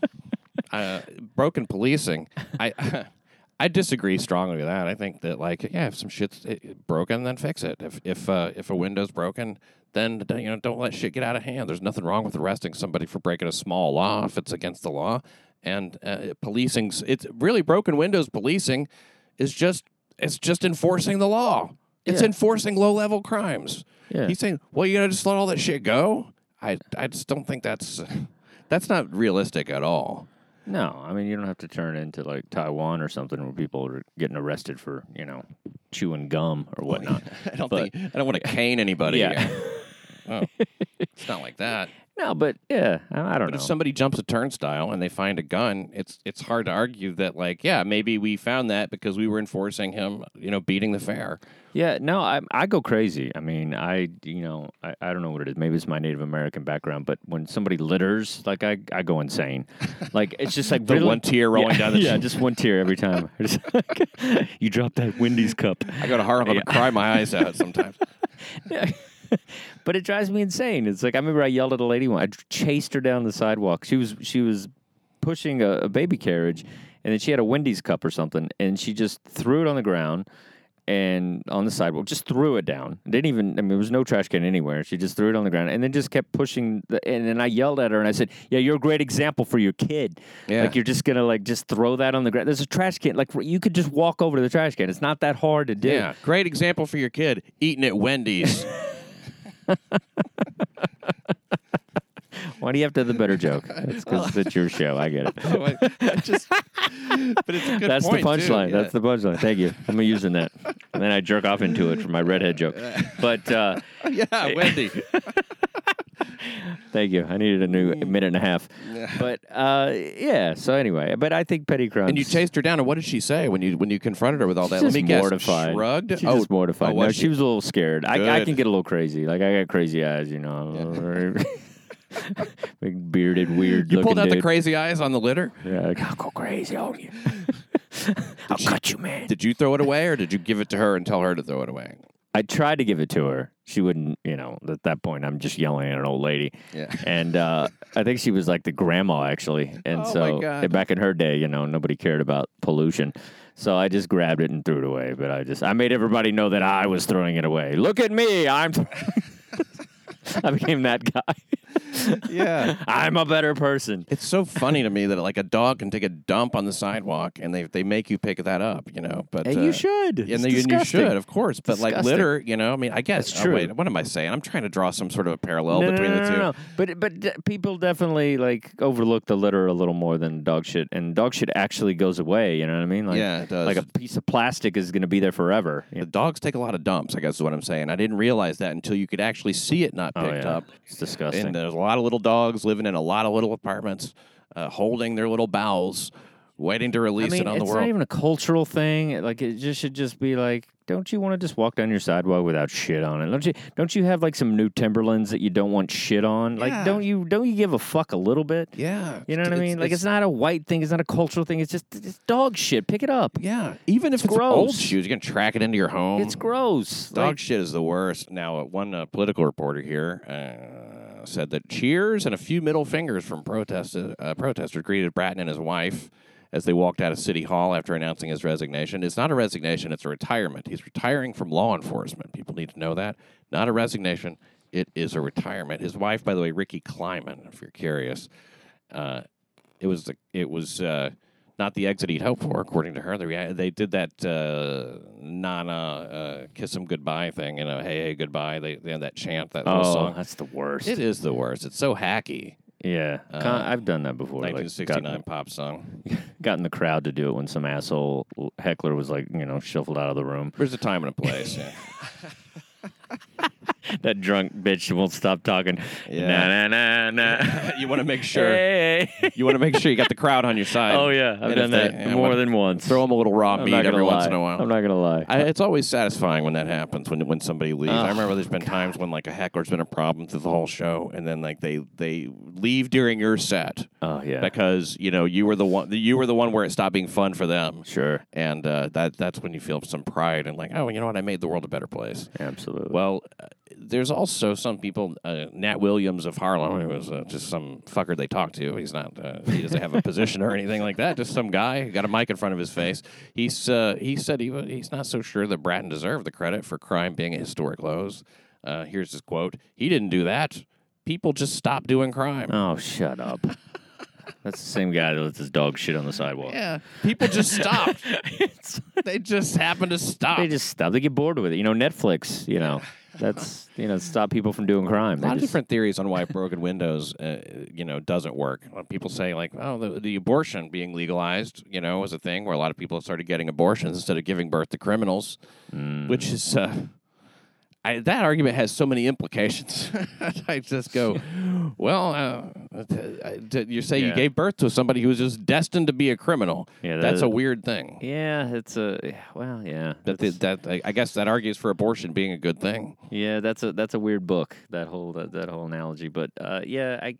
[laughs] uh, broken policing. I. [laughs] I disagree strongly with that. I think that like yeah, if some shit's eh, broken, then fix it. If if uh, if a window's broken, then don't- you know don't let shit get out of hand. There's nothing wrong with arresting somebody for breaking a small law if it's against the law. And uh, policing's it's really broken windows policing is just it's just enforcing the law. It's Yeah. enforcing low level crimes. Yeah. He's saying, well, you gotta just let all that shit go. I I just don't think that's that's not realistic at all. No, I mean you don't have to turn into like Taiwan or something where people are getting arrested for you know chewing gum or whatnot. [laughs] I don't But- think I don't want to cane anybody. Yeah. Oh, it's not like that. [laughs] No, but yeah, I, I don't But know. if somebody jumps a turnstile and they find a gun, it's it's hard to argue that like, yeah, maybe we found that because we were enforcing him, you know, beating the fare. Yeah, no, I I go crazy. I mean, I you know I, I don't know what it is. Maybe it's my Native American background, but when somebody litters, like I I go insane. [laughs] Like it's just like The really- one tear rolling yeah, down the [laughs] yeah, just one tear every time. [laughs] You drop that Wendy's cup. I go to Harlem Yeah. and cry my eyes out sometimes. [laughs] but it drives me insane. It's like I remember I yelled at a lady one. I chased her down the sidewalk. She was she was pushing a, a baby carriage, and then she had a Wendy's cup or something, and she just threw it on the ground and on the sidewalk, just threw it down. Didn't even. I mean, there was no trash can anywhere. She just threw it on the ground, and then just kept pushing. The, and then I yelled at her, and I said, "Yeah, you're a great example for your kid. Yeah. Like you're just gonna like just throw that on the ground. There's a trash can. Like you could just walk over to the trash can. It's not that hard to do. Yeah, great example for your kid eating at Wendy's. [laughs] Why do you have to have the better joke? [laughs] It's because it's your show. I get it. [laughs] Oh, I- I just, but it's a good That's the point, too. punchline. Yeah. That's the punchline. Thank you. I'm using that. And then I jerk off into it for my redhead joke. [laughs] But uh, yeah, Wendy. [laughs] thank you. I needed a new minute and a half. But uh, yeah. So anyway, but I think Petty Crumbs. And you chased her down, and what did she say when you when you confronted her with all that? Let me guess. mortified. Shrugged. She's oh, just mortified. oh, no, was she? was a little scared. I, I can get a little crazy. Like I got crazy eyes, you know. [laughs] Big bearded, weird. You pulled out the crazy eyes on the litter. Yeah, like, I'll go crazy on you. [laughs] I'll cut you, man. Did you throw it away, or did you give it to her and tell her to throw it away? I tried to give it to her. She wouldn't, you know, at that point, I'm just yelling at an old lady. Yeah. And uh, I think she was like the grandma, actually. And Oh, my so God. back in her day, you know, nobody cared about pollution. So I just grabbed it and threw it away. But I just, I made everybody know that I was throwing it away. Look at me. I'm, [laughs] I became that guy. [laughs] yeah. [laughs] I'm a better person. It's so funny to me that like a dog can take a dump on the sidewalk and they they make you pick that up, you know. But And uh, you should. And It's then you, you should, of course. But like litter, you know, I mean, I guess. That's oh, true. wait, what am I saying? I'm trying to draw some sort of a parallel No, no, between no, the two. no. But but de- people definitely like overlook the litter a little more than dog shit, and dog shit actually goes away. You know what I mean? Like, Yeah, it does. Like a piece of plastic is going to be there forever. you The dogs take a lot of dumps, I guess is what I'm saying. I didn't realize that until you could actually see it not Oh picked yeah, up. it's disgusting. And there's a lot of little dogs living in a lot of little apartments, uh, holding their little bowels, waiting to I release mean, it on the world. it's not even a cultural thing. Like it just should just be like, don't you want to just walk down your sidewalk without shit on it? Don't you? Don't you have like some new Timberlands that you don't want shit on? Like, Yeah. don't you? Don't you give a fuck a little bit? yeah. You know what I mean? Like, it's, not a white thing. It's not a cultural thing. It's just it's dog shit. Pick it up. Yeah. Even if It's old gross. shoes, you're going to track it into your home. It's gross. Dog Like, shit is the worst. Now, uh, one uh, political reporter here uh, said that cheers and a few middle fingers from protest- uh, protesters greeted Bratton and his wife as they walked out of City Hall after announcing his resignation. It's not a resignation, it's a retirement. He's retiring from law enforcement. People need to know that. Not a resignation, it is a retirement. His wife, by the way, Rikki Klieman, if you're curious, uh, it was the, it was uh, not the exit he'd hoped for, according to her. The rea- they did that uh, Nana uh, kiss him goodbye thing, you know, hey hey goodbye. They, they had that chant, that little oh, song. that's the worst. It is the worst. It's so hacky. Yeah, Con- I've done that before. like, 1969 gotten, pop song. [laughs] got in the crowd to do it when some asshole heckler was like, you know, shuffled out of the room. There's a time and a place. [laughs] That drunk bitch won't stop talking. Yeah. Nah, nah, nah, nah. [laughs] you want to make [laughs] sure Hey, you want to make sure you got the crowd on your side. Oh yeah, I've And done if they- that more than once. Throw them a little raw I'm meat every gonna once in a while. I'm not gonna lie. I, it's always satisfying when that happens when when somebody leaves. Oh, I remember there's been times when like a heckler's been a problem through the whole show, and then like they they leave during your set oh yeah, because you know you were the one you were the one where it stopped being fun for them, sure, and uh, that that's when you feel some pride and like oh you know what I made the world a better place. absolutely. Well, there's also some people. Uh, Nat Williams of Harlem, who was uh, just some fucker they talked to. He's not. Uh, he doesn't have a [laughs] position or anything like that. Just some guy who got a mic in front of his face. He's. Uh, he said he he's not so sure that Bratton deserved the credit for crime being at historic lows. Uh, here's his quote: "He didn't do that. People just stopped doing crime." oh, shut up. That's the same guy that lets his dog shit on the sidewalk. Yeah, people just stopped. [laughs] They just happened to stop. they just stop. They get bored with it. You know, Netflix. You know, that's you know, stop people from doing crime. A lot of different theories on why broken windows, uh, you know, doesn't work. People say like, oh, the, the abortion being legalized, you know, was a thing where a lot of people started getting abortions instead of giving birth to criminals, Mm. which is. Uh, I, that argument has so many implications. [laughs] I just go, well, uh, uh, d- you say you gave birth to somebody who was just destined to be a criminal. Yeah, That's that- a weird thing. Yeah, it's a well, yeah. That, that's- that, I- I guess that argues for abortion being a good thing. Yeah, that's a that's a weird book. That whole that, that whole analogy, but uh, yeah, I,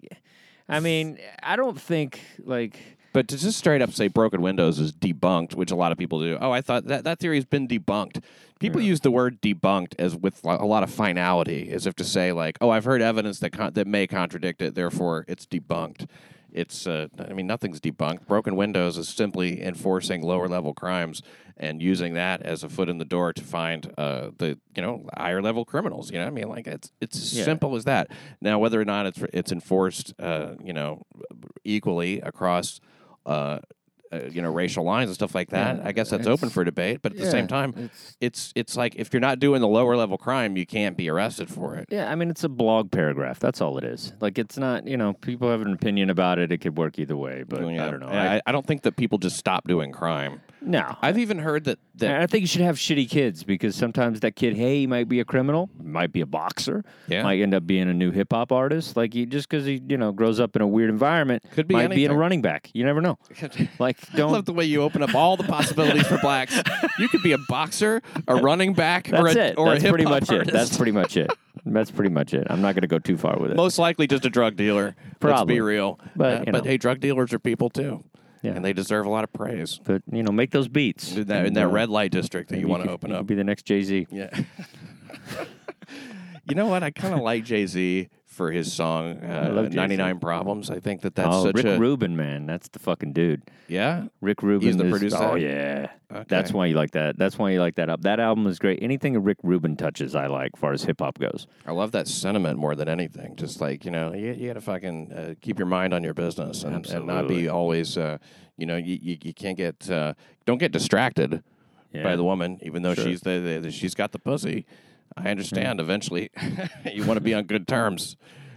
I mean, I don't think like But to just straight up say broken windows is debunked, which a lot of people do. Oh, I thought that that theory has been debunked. People use the word debunked as with a lot of finality, as if to say like, oh, I've heard evidence that con- that may contradict it, therefore it's debunked. It's, uh, I mean, nothing's debunked. Broken windows is simply enforcing lower level crimes and using that as a foot in the door to find uh, the you know higher level criminals. You know, I mean, like it's it's as Yeah. simple as that. Now, whether or not it's it's enforced, uh, you know, equally across. Uh, uh, you know, racial lines and stuff like that. Yeah, I guess that's open for debate. But at the same time, it's- it's it's like if you're not doing the lower level crime, you can't be arrested for it. yeah, I mean, it's a blog paragraph. That's all it is. Like, it's not you know, people have an opinion about it. It could work either way, but Yeah. I don't know. I, I don't think that people just stop doing crime. No, I've even heard that that I think you should have shitty kids because sometimes that kid, hey, he might be a criminal, might be a boxer, Yeah. might end up being a new hip hop artist. Like he just because he you know grows up in a weird environment, Could be might be a running back. You never know. [laughs] Like don't. love the way you open up all the possibilities for blacks. [laughs] You could be a boxer, a running back, or That's a, it. or That's a pretty much artist. it. That's pretty much it. That's pretty much it. I'm not going to go too far with it. Most likely just a drug dealer. Let's Probably. be real. But, Uh, but know. hey, drug dealers are people too. Yeah. And they deserve a lot of praise. but you know, make those beats In that, in that uh, red light district that you want to open up. be the next Jay Z. Yeah. [laughs] you know what? I kind of like Jay Z for his song uh, love 99 Problems. I think that that's oh, such Rick a Rubin, man, that's the fucking dude. yeah. Rick Rubin. He's the is- producer? Oh yeah, Okay. that's why you like that. That's why you like that. Up. That album is great. Anything Rick Rubin touches, I like, as far as hip hop goes. I love that sentiment more than anything. Just like you know, you, you got to fucking uh, keep your mind on your business and, and not be always, uh, you know, you, you, you can't get uh, don't get distracted Yeah. by the woman, even though Sure. she's the, the, the- she's got the pussy. I understand. Eventually, [laughs] you want to be on good terms,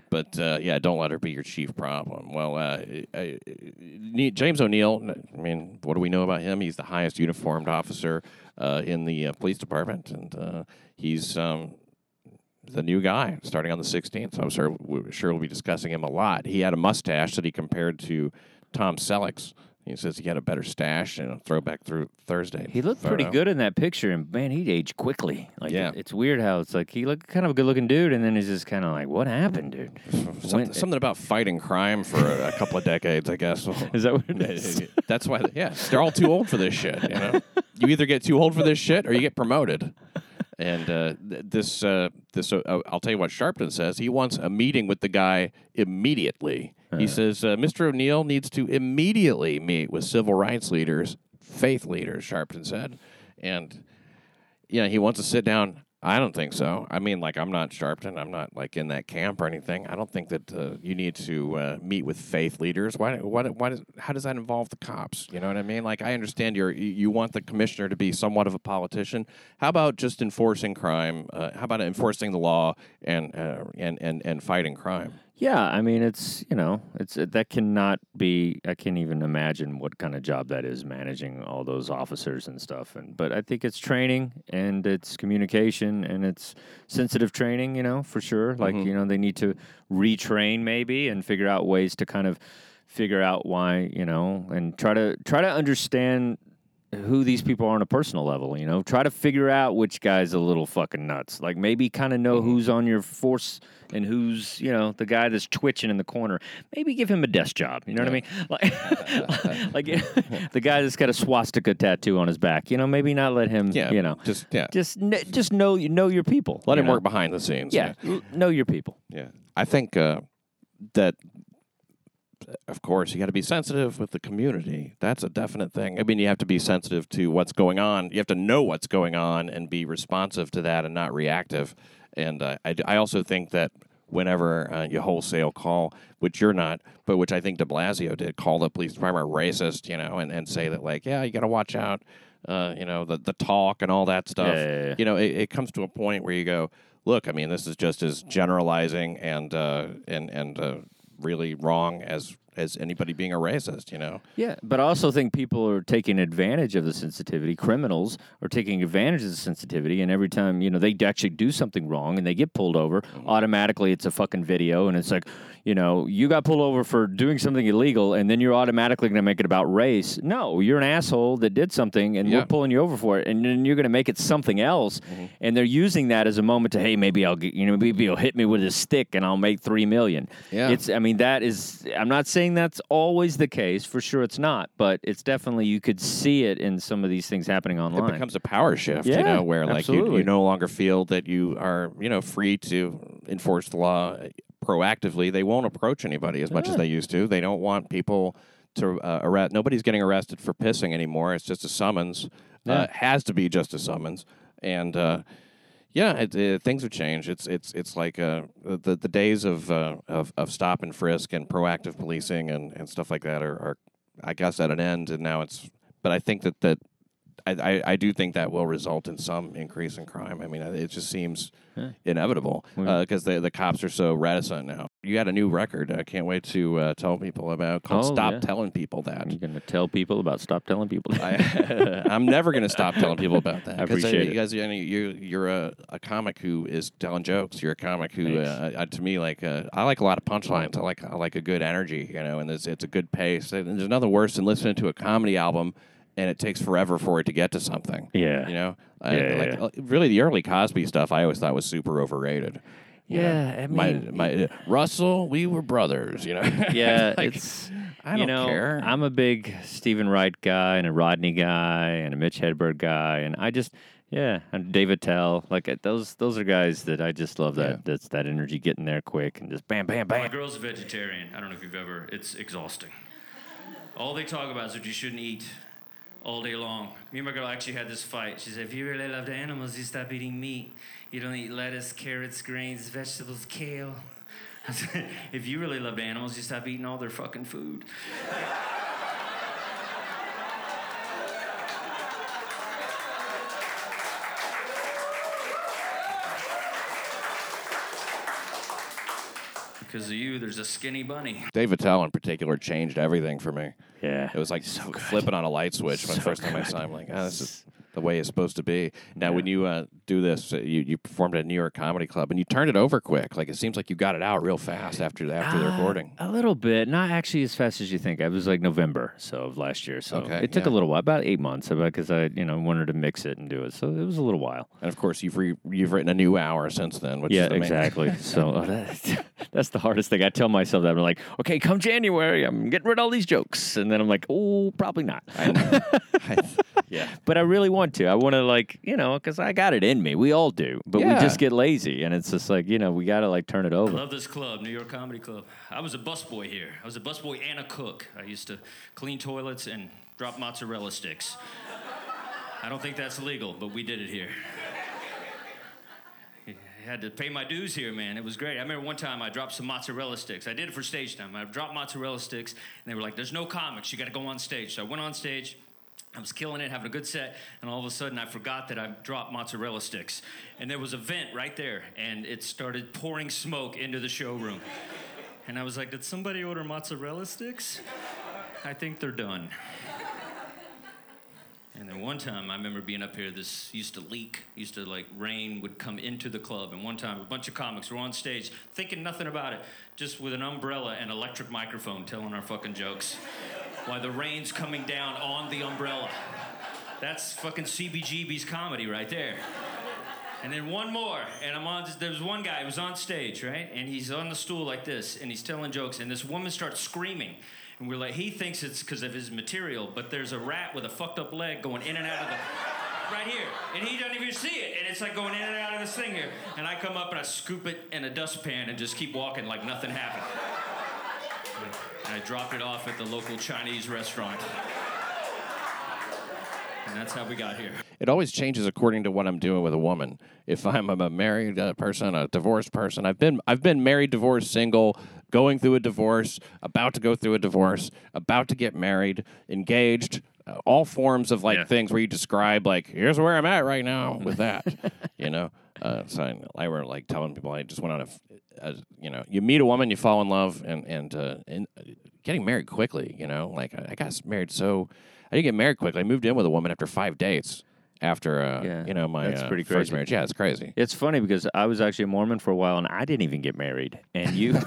but uh, yeah, don't let her be your chief problem. Well, uh, I, I- James O'Neill. I mean, what do we know about him? He's the highest uniformed officer uh, in the uh, police department, and uh, he's. Um, the new guy starting on the 16th. So I'm sure, sure we'll be discussing him a lot. He had a mustache that he compared to Tom Selleck's. He says he had a better stash and a throwback through Thursday. He looked pretty good in that picture, and man, he aged quickly. Like, Yeah. it's weird how it's like he looked kind of a good-looking dude, and then he's just kind of like, "What happened, dude?" [laughs] Something, When- something about fighting crime for a, a couple of decades, I guess. [laughs] Is that what it is? [laughs] That's why, yeah, they're all too old for this shit. You know, you either get too old for this shit or you get promoted. And uh, th- this, uh, this, uh, I'll tell you what Sharpton says. He wants a meeting with the guy immediately. He says uh, Mr. O'Neill needs to immediately meet with civil rights leaders, faith leaders. Sharpton said, and yeah, he wants to sit down. I don't think so. I mean, like, I'm not Sharpton. I'm not like in that camp or anything. I don't think that uh, you need to uh, meet with faith leaders. Why? Why? Why does? How does that involve the cops? You know what I mean? Like, I understand you're you- you want the commissioner to be somewhat of a politician. How about just enforcing crime? Uh, how about enforcing the law and uh, and and and fighting crime? Yeah, I mean, it's you know, it's that cannot be. I can't even imagine what kind of job that is, managing all those officers and stuff. And but I think it's training and it's communication and it's sensitive training. You know, for sure. Like Mhm. you know, they need to retrain maybe and figure out ways to kind of figure out why you know and try to try to understand who these people are on a personal level, you know. Try to figure out which guy's a little fucking nuts. Like maybe kind of know who's on your force and who's, you know, the guy that's twitching in the corner. Maybe give him a desk job. You know what I mean? [laughs] Like, [laughs] like [laughs] the guy that's got a swastika tattoo on his back. You know, maybe not let him. Yeah, you know, just yeah, just just know you know your people. let you him know? work behind the scenes. Yeah, l- know your people. Yeah, I think uh, that, of course, you got to be sensitive with the community. That's a definite thing. I mean, you have to be sensitive to what's going on. You have to know what's going on and be responsive to that and not reactive. And uh, I, I also think that whenever uh, you wholesale call, which you're not, but which I think De Blasio did, call the police department racist, you know, and, and say that like, yeah, you got to watch out. Uh, you know the the talk and all that stuff. Yeah, yeah, yeah. You know, it, it comes to a point where you go, look, I mean, this is just as generalizing and uh, and and uh, really wrong as as anybody being a racist. You know, Yeah, but I also think people are taking advantage of the sensitivity. Criminals are taking advantage of the sensitivity, and every time you know they actually do something wrong and they get pulled over, mm-hmm. automatically it's a fucking video, and it's like, you know, you got pulled over for doing something illegal, and then you're automatically going to make it about race. No, you're an asshole that did something, and Yeah. we're pulling you over for it, and then you're going to make it something else, mm-hmm. and they're using that as a moment to, hey, maybe I'll get, you know, maybe he'll hit me with a stick, and I'll make three million. Yeah. it's I mean, that is, I'm not saying that's always the case. For sure, it's not. But it's definitely, you could see it in some of these things happening online. it becomes a power shift. Yeah, you know, where like you, you no longer feel that you are you know free to enforce the law proactively. They won't approach anybody as much as they used to. They don't want people to uh, arrest. Nobody's getting arrested for pissing anymore. It's just a summons. Yeah. Uh, has to be just a summons. And uh, yeah, it, it, things have changed. It's it's it's like uh, the the days of, uh, of of stop and frisk and proactive policing and, and stuff like that are, are I guess at an end. And now it's. But I think that that. I, I, I do think that will result in some increase in crime. I mean, it just seems Yeah. inevitable because the the cops are so reticent now. You got a new record. I can't wait to uh, tell people about. Called Oh, "Stop yeah. Telling People That." You're going to tell people about stop telling people. I, [laughs] I'm never going to stop telling people about that. [laughs] I uh, appreciate you it. guys. You, you're a, a comic who is telling jokes. You're a comic who, uh, uh, to me, like uh, I like a lot of punchlines. I like I like a good energy, you know, and it's it's a good pace. And there's nothing worse than listening to a comedy album and it takes forever for it to get to something. yeah. You know, I- Yeah, yeah, like yeah. uh, really the early Cosby stuff. I always thought was super overrated. You Yeah, I my mean- my uh, Russell, we were brothers. You know, [laughs] Yeah, Like, it's I you don't know care. I'm a big Steven Wright guy and a Rodney guy and a Mitch Hedberg guy, and I just Yeah, and Dave Attell, like those those are guys that I just love that Yeah. that's that energy getting there quick and just bam bam bam. My girl's a vegetarian. I don't know if you've ever, it's exhausting. All they talk about is what you shouldn't eat all day long. Me and my girl actually had this fight. She said, if you really loved animals, you stop eating meat. You don't eat lettuce, carrots, grains, vegetables, kale. Said, if you really loved animals, you stop eating all their fucking food. Because of you, there's a skinny bunny. Dave Attell in particular changed everything for me. Yeah, It was like so good. flipping on a light switch when the So first time I good. saw him. Like, oh, this is the way it's supposed to be. Now, when you uh, do this, uh, you, you performed at a New York Comedy Club and you turned it over quick. Like, it seems like you got it out real fast after after the Uh, recording. A little bit, not actually as fast as you think. It was like November, so of last year. So Okay, it took yeah. a little while, about eight months, because I you know wanted to mix it and do it. So it was a little while. And of course, you've re- you've written a new hour since then. Which yeah, is the exactly. [laughs] so uh, that, [laughs] that's the hardest thing. I tell myself that I'm like, okay, come January, I'm getting rid of all these jokes, and then I'm like, oh, probably not. I know. [laughs] I- yeah. But I really want to. I want to like you know because I got it in me. We all do, but we just get lazy, and it's just like you know we got to like turn it I over. love this club, New York Comedy Club. I was a busboy here. I was a busboy and a cook. I used to clean toilets and drop mozzarella sticks. I don't think that's legal, but we did it here. Had to pay my dues here, man. It was great. I remember one time I dropped some mozzarella sticks. I did it for stage time. I dropped mozzarella sticks, and they were like, "There's no comics. You got to go on stage." So I went on stage. I was killing it, having a good set, and all of a sudden I forgot that I dropped mozzarella sticks. And there was a vent right there, and it started pouring smoke into the showroom. And I was like, Did somebody order mozzarella sticks? I think they're done. And then one time I remember being up here, this used to leak, used to like rain would come into the club. And one time a bunch of comics were on stage thinking nothing about it, just with an umbrella and electric microphone telling our fucking jokes [laughs] Why the rain's coming down on the umbrella. That's fucking CBGB's comedy right there. And then one more, and I'm on. There was one guy who was on stage, right? And he's on the stool like this, and he's telling jokes, and this woman starts screaming. And we're like, he thinks it's because of his material, but there's a rat with a fucked up leg going in and out of the. Right here. And he doesn't even see it. And it's like going in and out of this thing here. And I come up and I scoop it in a dustpan and just keep walking like nothing happened. And I dropped it off at the local Chinese restaurant. And that's how we got here. It always changes according to what I'm doing with a woman. If I'm a married uh, person, a divorced person, I've been I've been married, divorced, single, going through a divorce, about to go through a divorce, about to get married, engaged, uh, all forms of like Yeah. things where you describe like here's where I'm at right now with [laughs] that, you know. Uh, so I, were like telling people I just went on a, a you know you meet a woman, you fall in love, and and uh, and uh, getting married quickly, you know. Like I, I got married so I didn't get married quickly. I moved in with a woman after five dates after uh, Yeah, you know my that's uh, pretty first crazy. marriage. Yeah, it's crazy. It's funny because I was actually a Mormon for a while and I didn't even get married. And you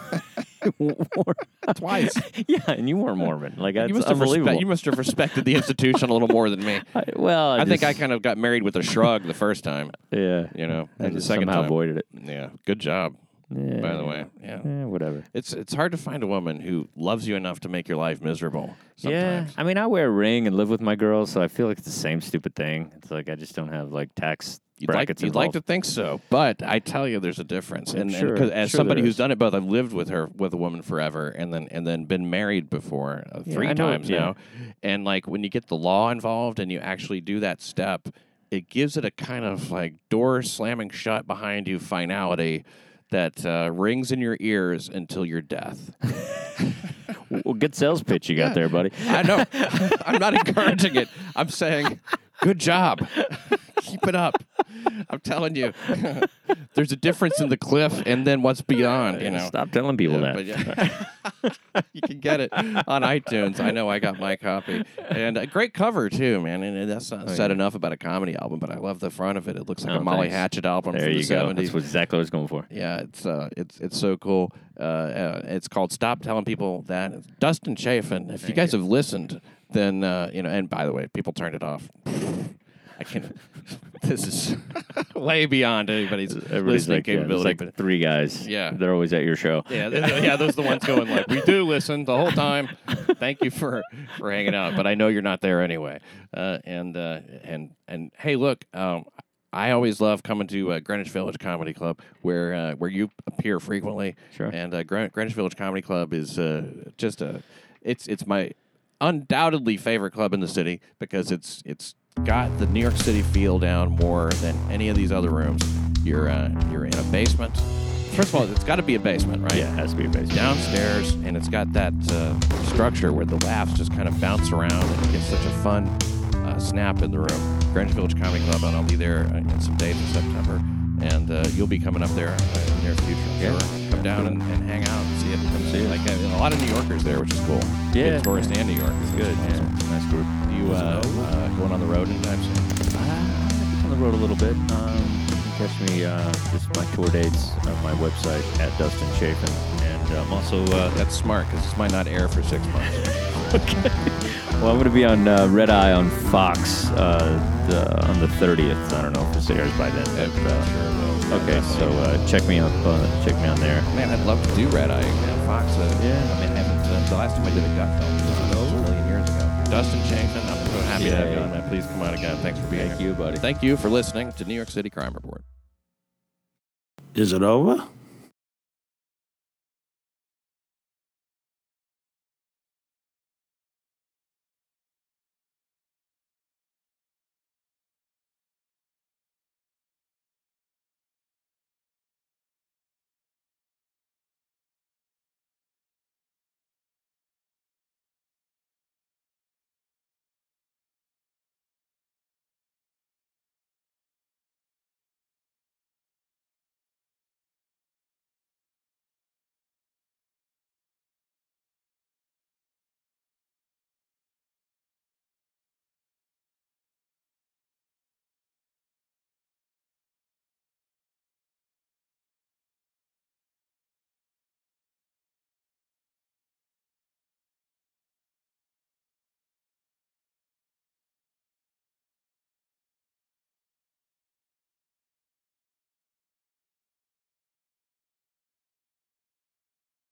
were [laughs] [laughs] Twice. [laughs] yeah, and you weren't Mormon. Like you must have unbelievable. you must have respected the institution a little more than me. I, well, I, I think I kind of got married with a shrug the first time. yeah, You know, I and the second somehow time. avoided it. Yeah, good job. Yeah, By the way, yeah. yeah, whatever. It's it's hard to find a woman who loves you enough to make your life miserable. Yeah, I mean, I wear a ring and live with my girl, so I feel like it's the same stupid thing. It's like I just don't have like tax You'd like, you'd like to think so, but I tell you, there's a difference. And, and as sure somebody who's done it both, I've lived with her with a woman forever, and then and then been married before uh, Yeah, three I know, times yeah. now. And like when you get the law involved and you actually do that step, it gives it a kind of like door slamming shut behind you finality that uh, rings in your ears until your death. [laughs] well, good sales pitch you got there, buddy. I know. [laughs] I'm not encouraging it. I'm saying, good job. [laughs] Keep it up. I'm telling you, [laughs] there's a difference in the cliff and then what's beyond. You know. Stop telling people Yeah, that. yeah. [laughs] you can get it on iTunes. I know I got my copy, and a great cover too, man. And that's not said Oh, yeah. enough about a comedy album, but I love the front of it. It looks like Oh, a Molly thanks. Hatchet album There from you the go. '70s. That's what exactly what I was going for. Yeah, it's uh, it's it's so cool. Uh, uh, it's called "Stop Telling People That." It's Dustin Chafin. If you guys have listened, then uh, you know. And by the way, people turned it off. I can. [laughs] This is [laughs] way beyond anybody's Everybody's listening like, yeah, there's capability. like but three guys. Yeah. they're always at your show. yeah, th- yeah, those are the ones going like, "We do listen the whole time." Thank you for for hanging out, but I know you're not there anyway. Uh, and uh, and and hey, look, um, I always love coming to uh, Greenwich Village Comedy Club, where uh, where you appear frequently. Sure. And uh, Gre- Greenwich Village Comedy Club is uh, just a it's it's my undoubtedly favorite club in the city because it's it's got the New York City feel down more than any of these other rooms. You're uh, you're in a basement. First of all, it's got to be a basement, right? Yeah, it has to be a basement. downstairs, and it's got that uh, structure where the laughs just kind of bounce around, and get such a fun uh, snap in the room. Greenwich Village Comedy Club, and I'll be there uh, in some days in September, and uh, you'll be coming up there uh, in the near future. I'm Yeah. Sure. Come down and, and hang out and see it. Come see it. Like uh, a lot of New Yorkers there, which is cool. Yeah. Good tourists and New York. It's good. Yeah, nice group. You uh, uh, going on the road anytime soon? Uh, on the road a little bit. Um, catch me uh, just my tour dates on my website at Dustin Chafin, and I'm also uh, That's smart because this might not air for six months. [laughs] Okay. Well, I'm going to be on uh, Red Eye on Fox uh, the, on the 30th. I don't know if this airs by then. But, uh, okay, so uh, check me up. Uh, check me on there. Man, I'd love to do Red Eye. Man, Fox. Uh, Yeah. I mean, I haven't, uh, the last time I did a Gutfeld was a million years ago. Dustin Chafin, I'm so happy to have you Yay. on, man. Please come on again. Thanks for being Thank here. Thank you, buddy. Thank you for listening to New York City Crime Report. Is it over?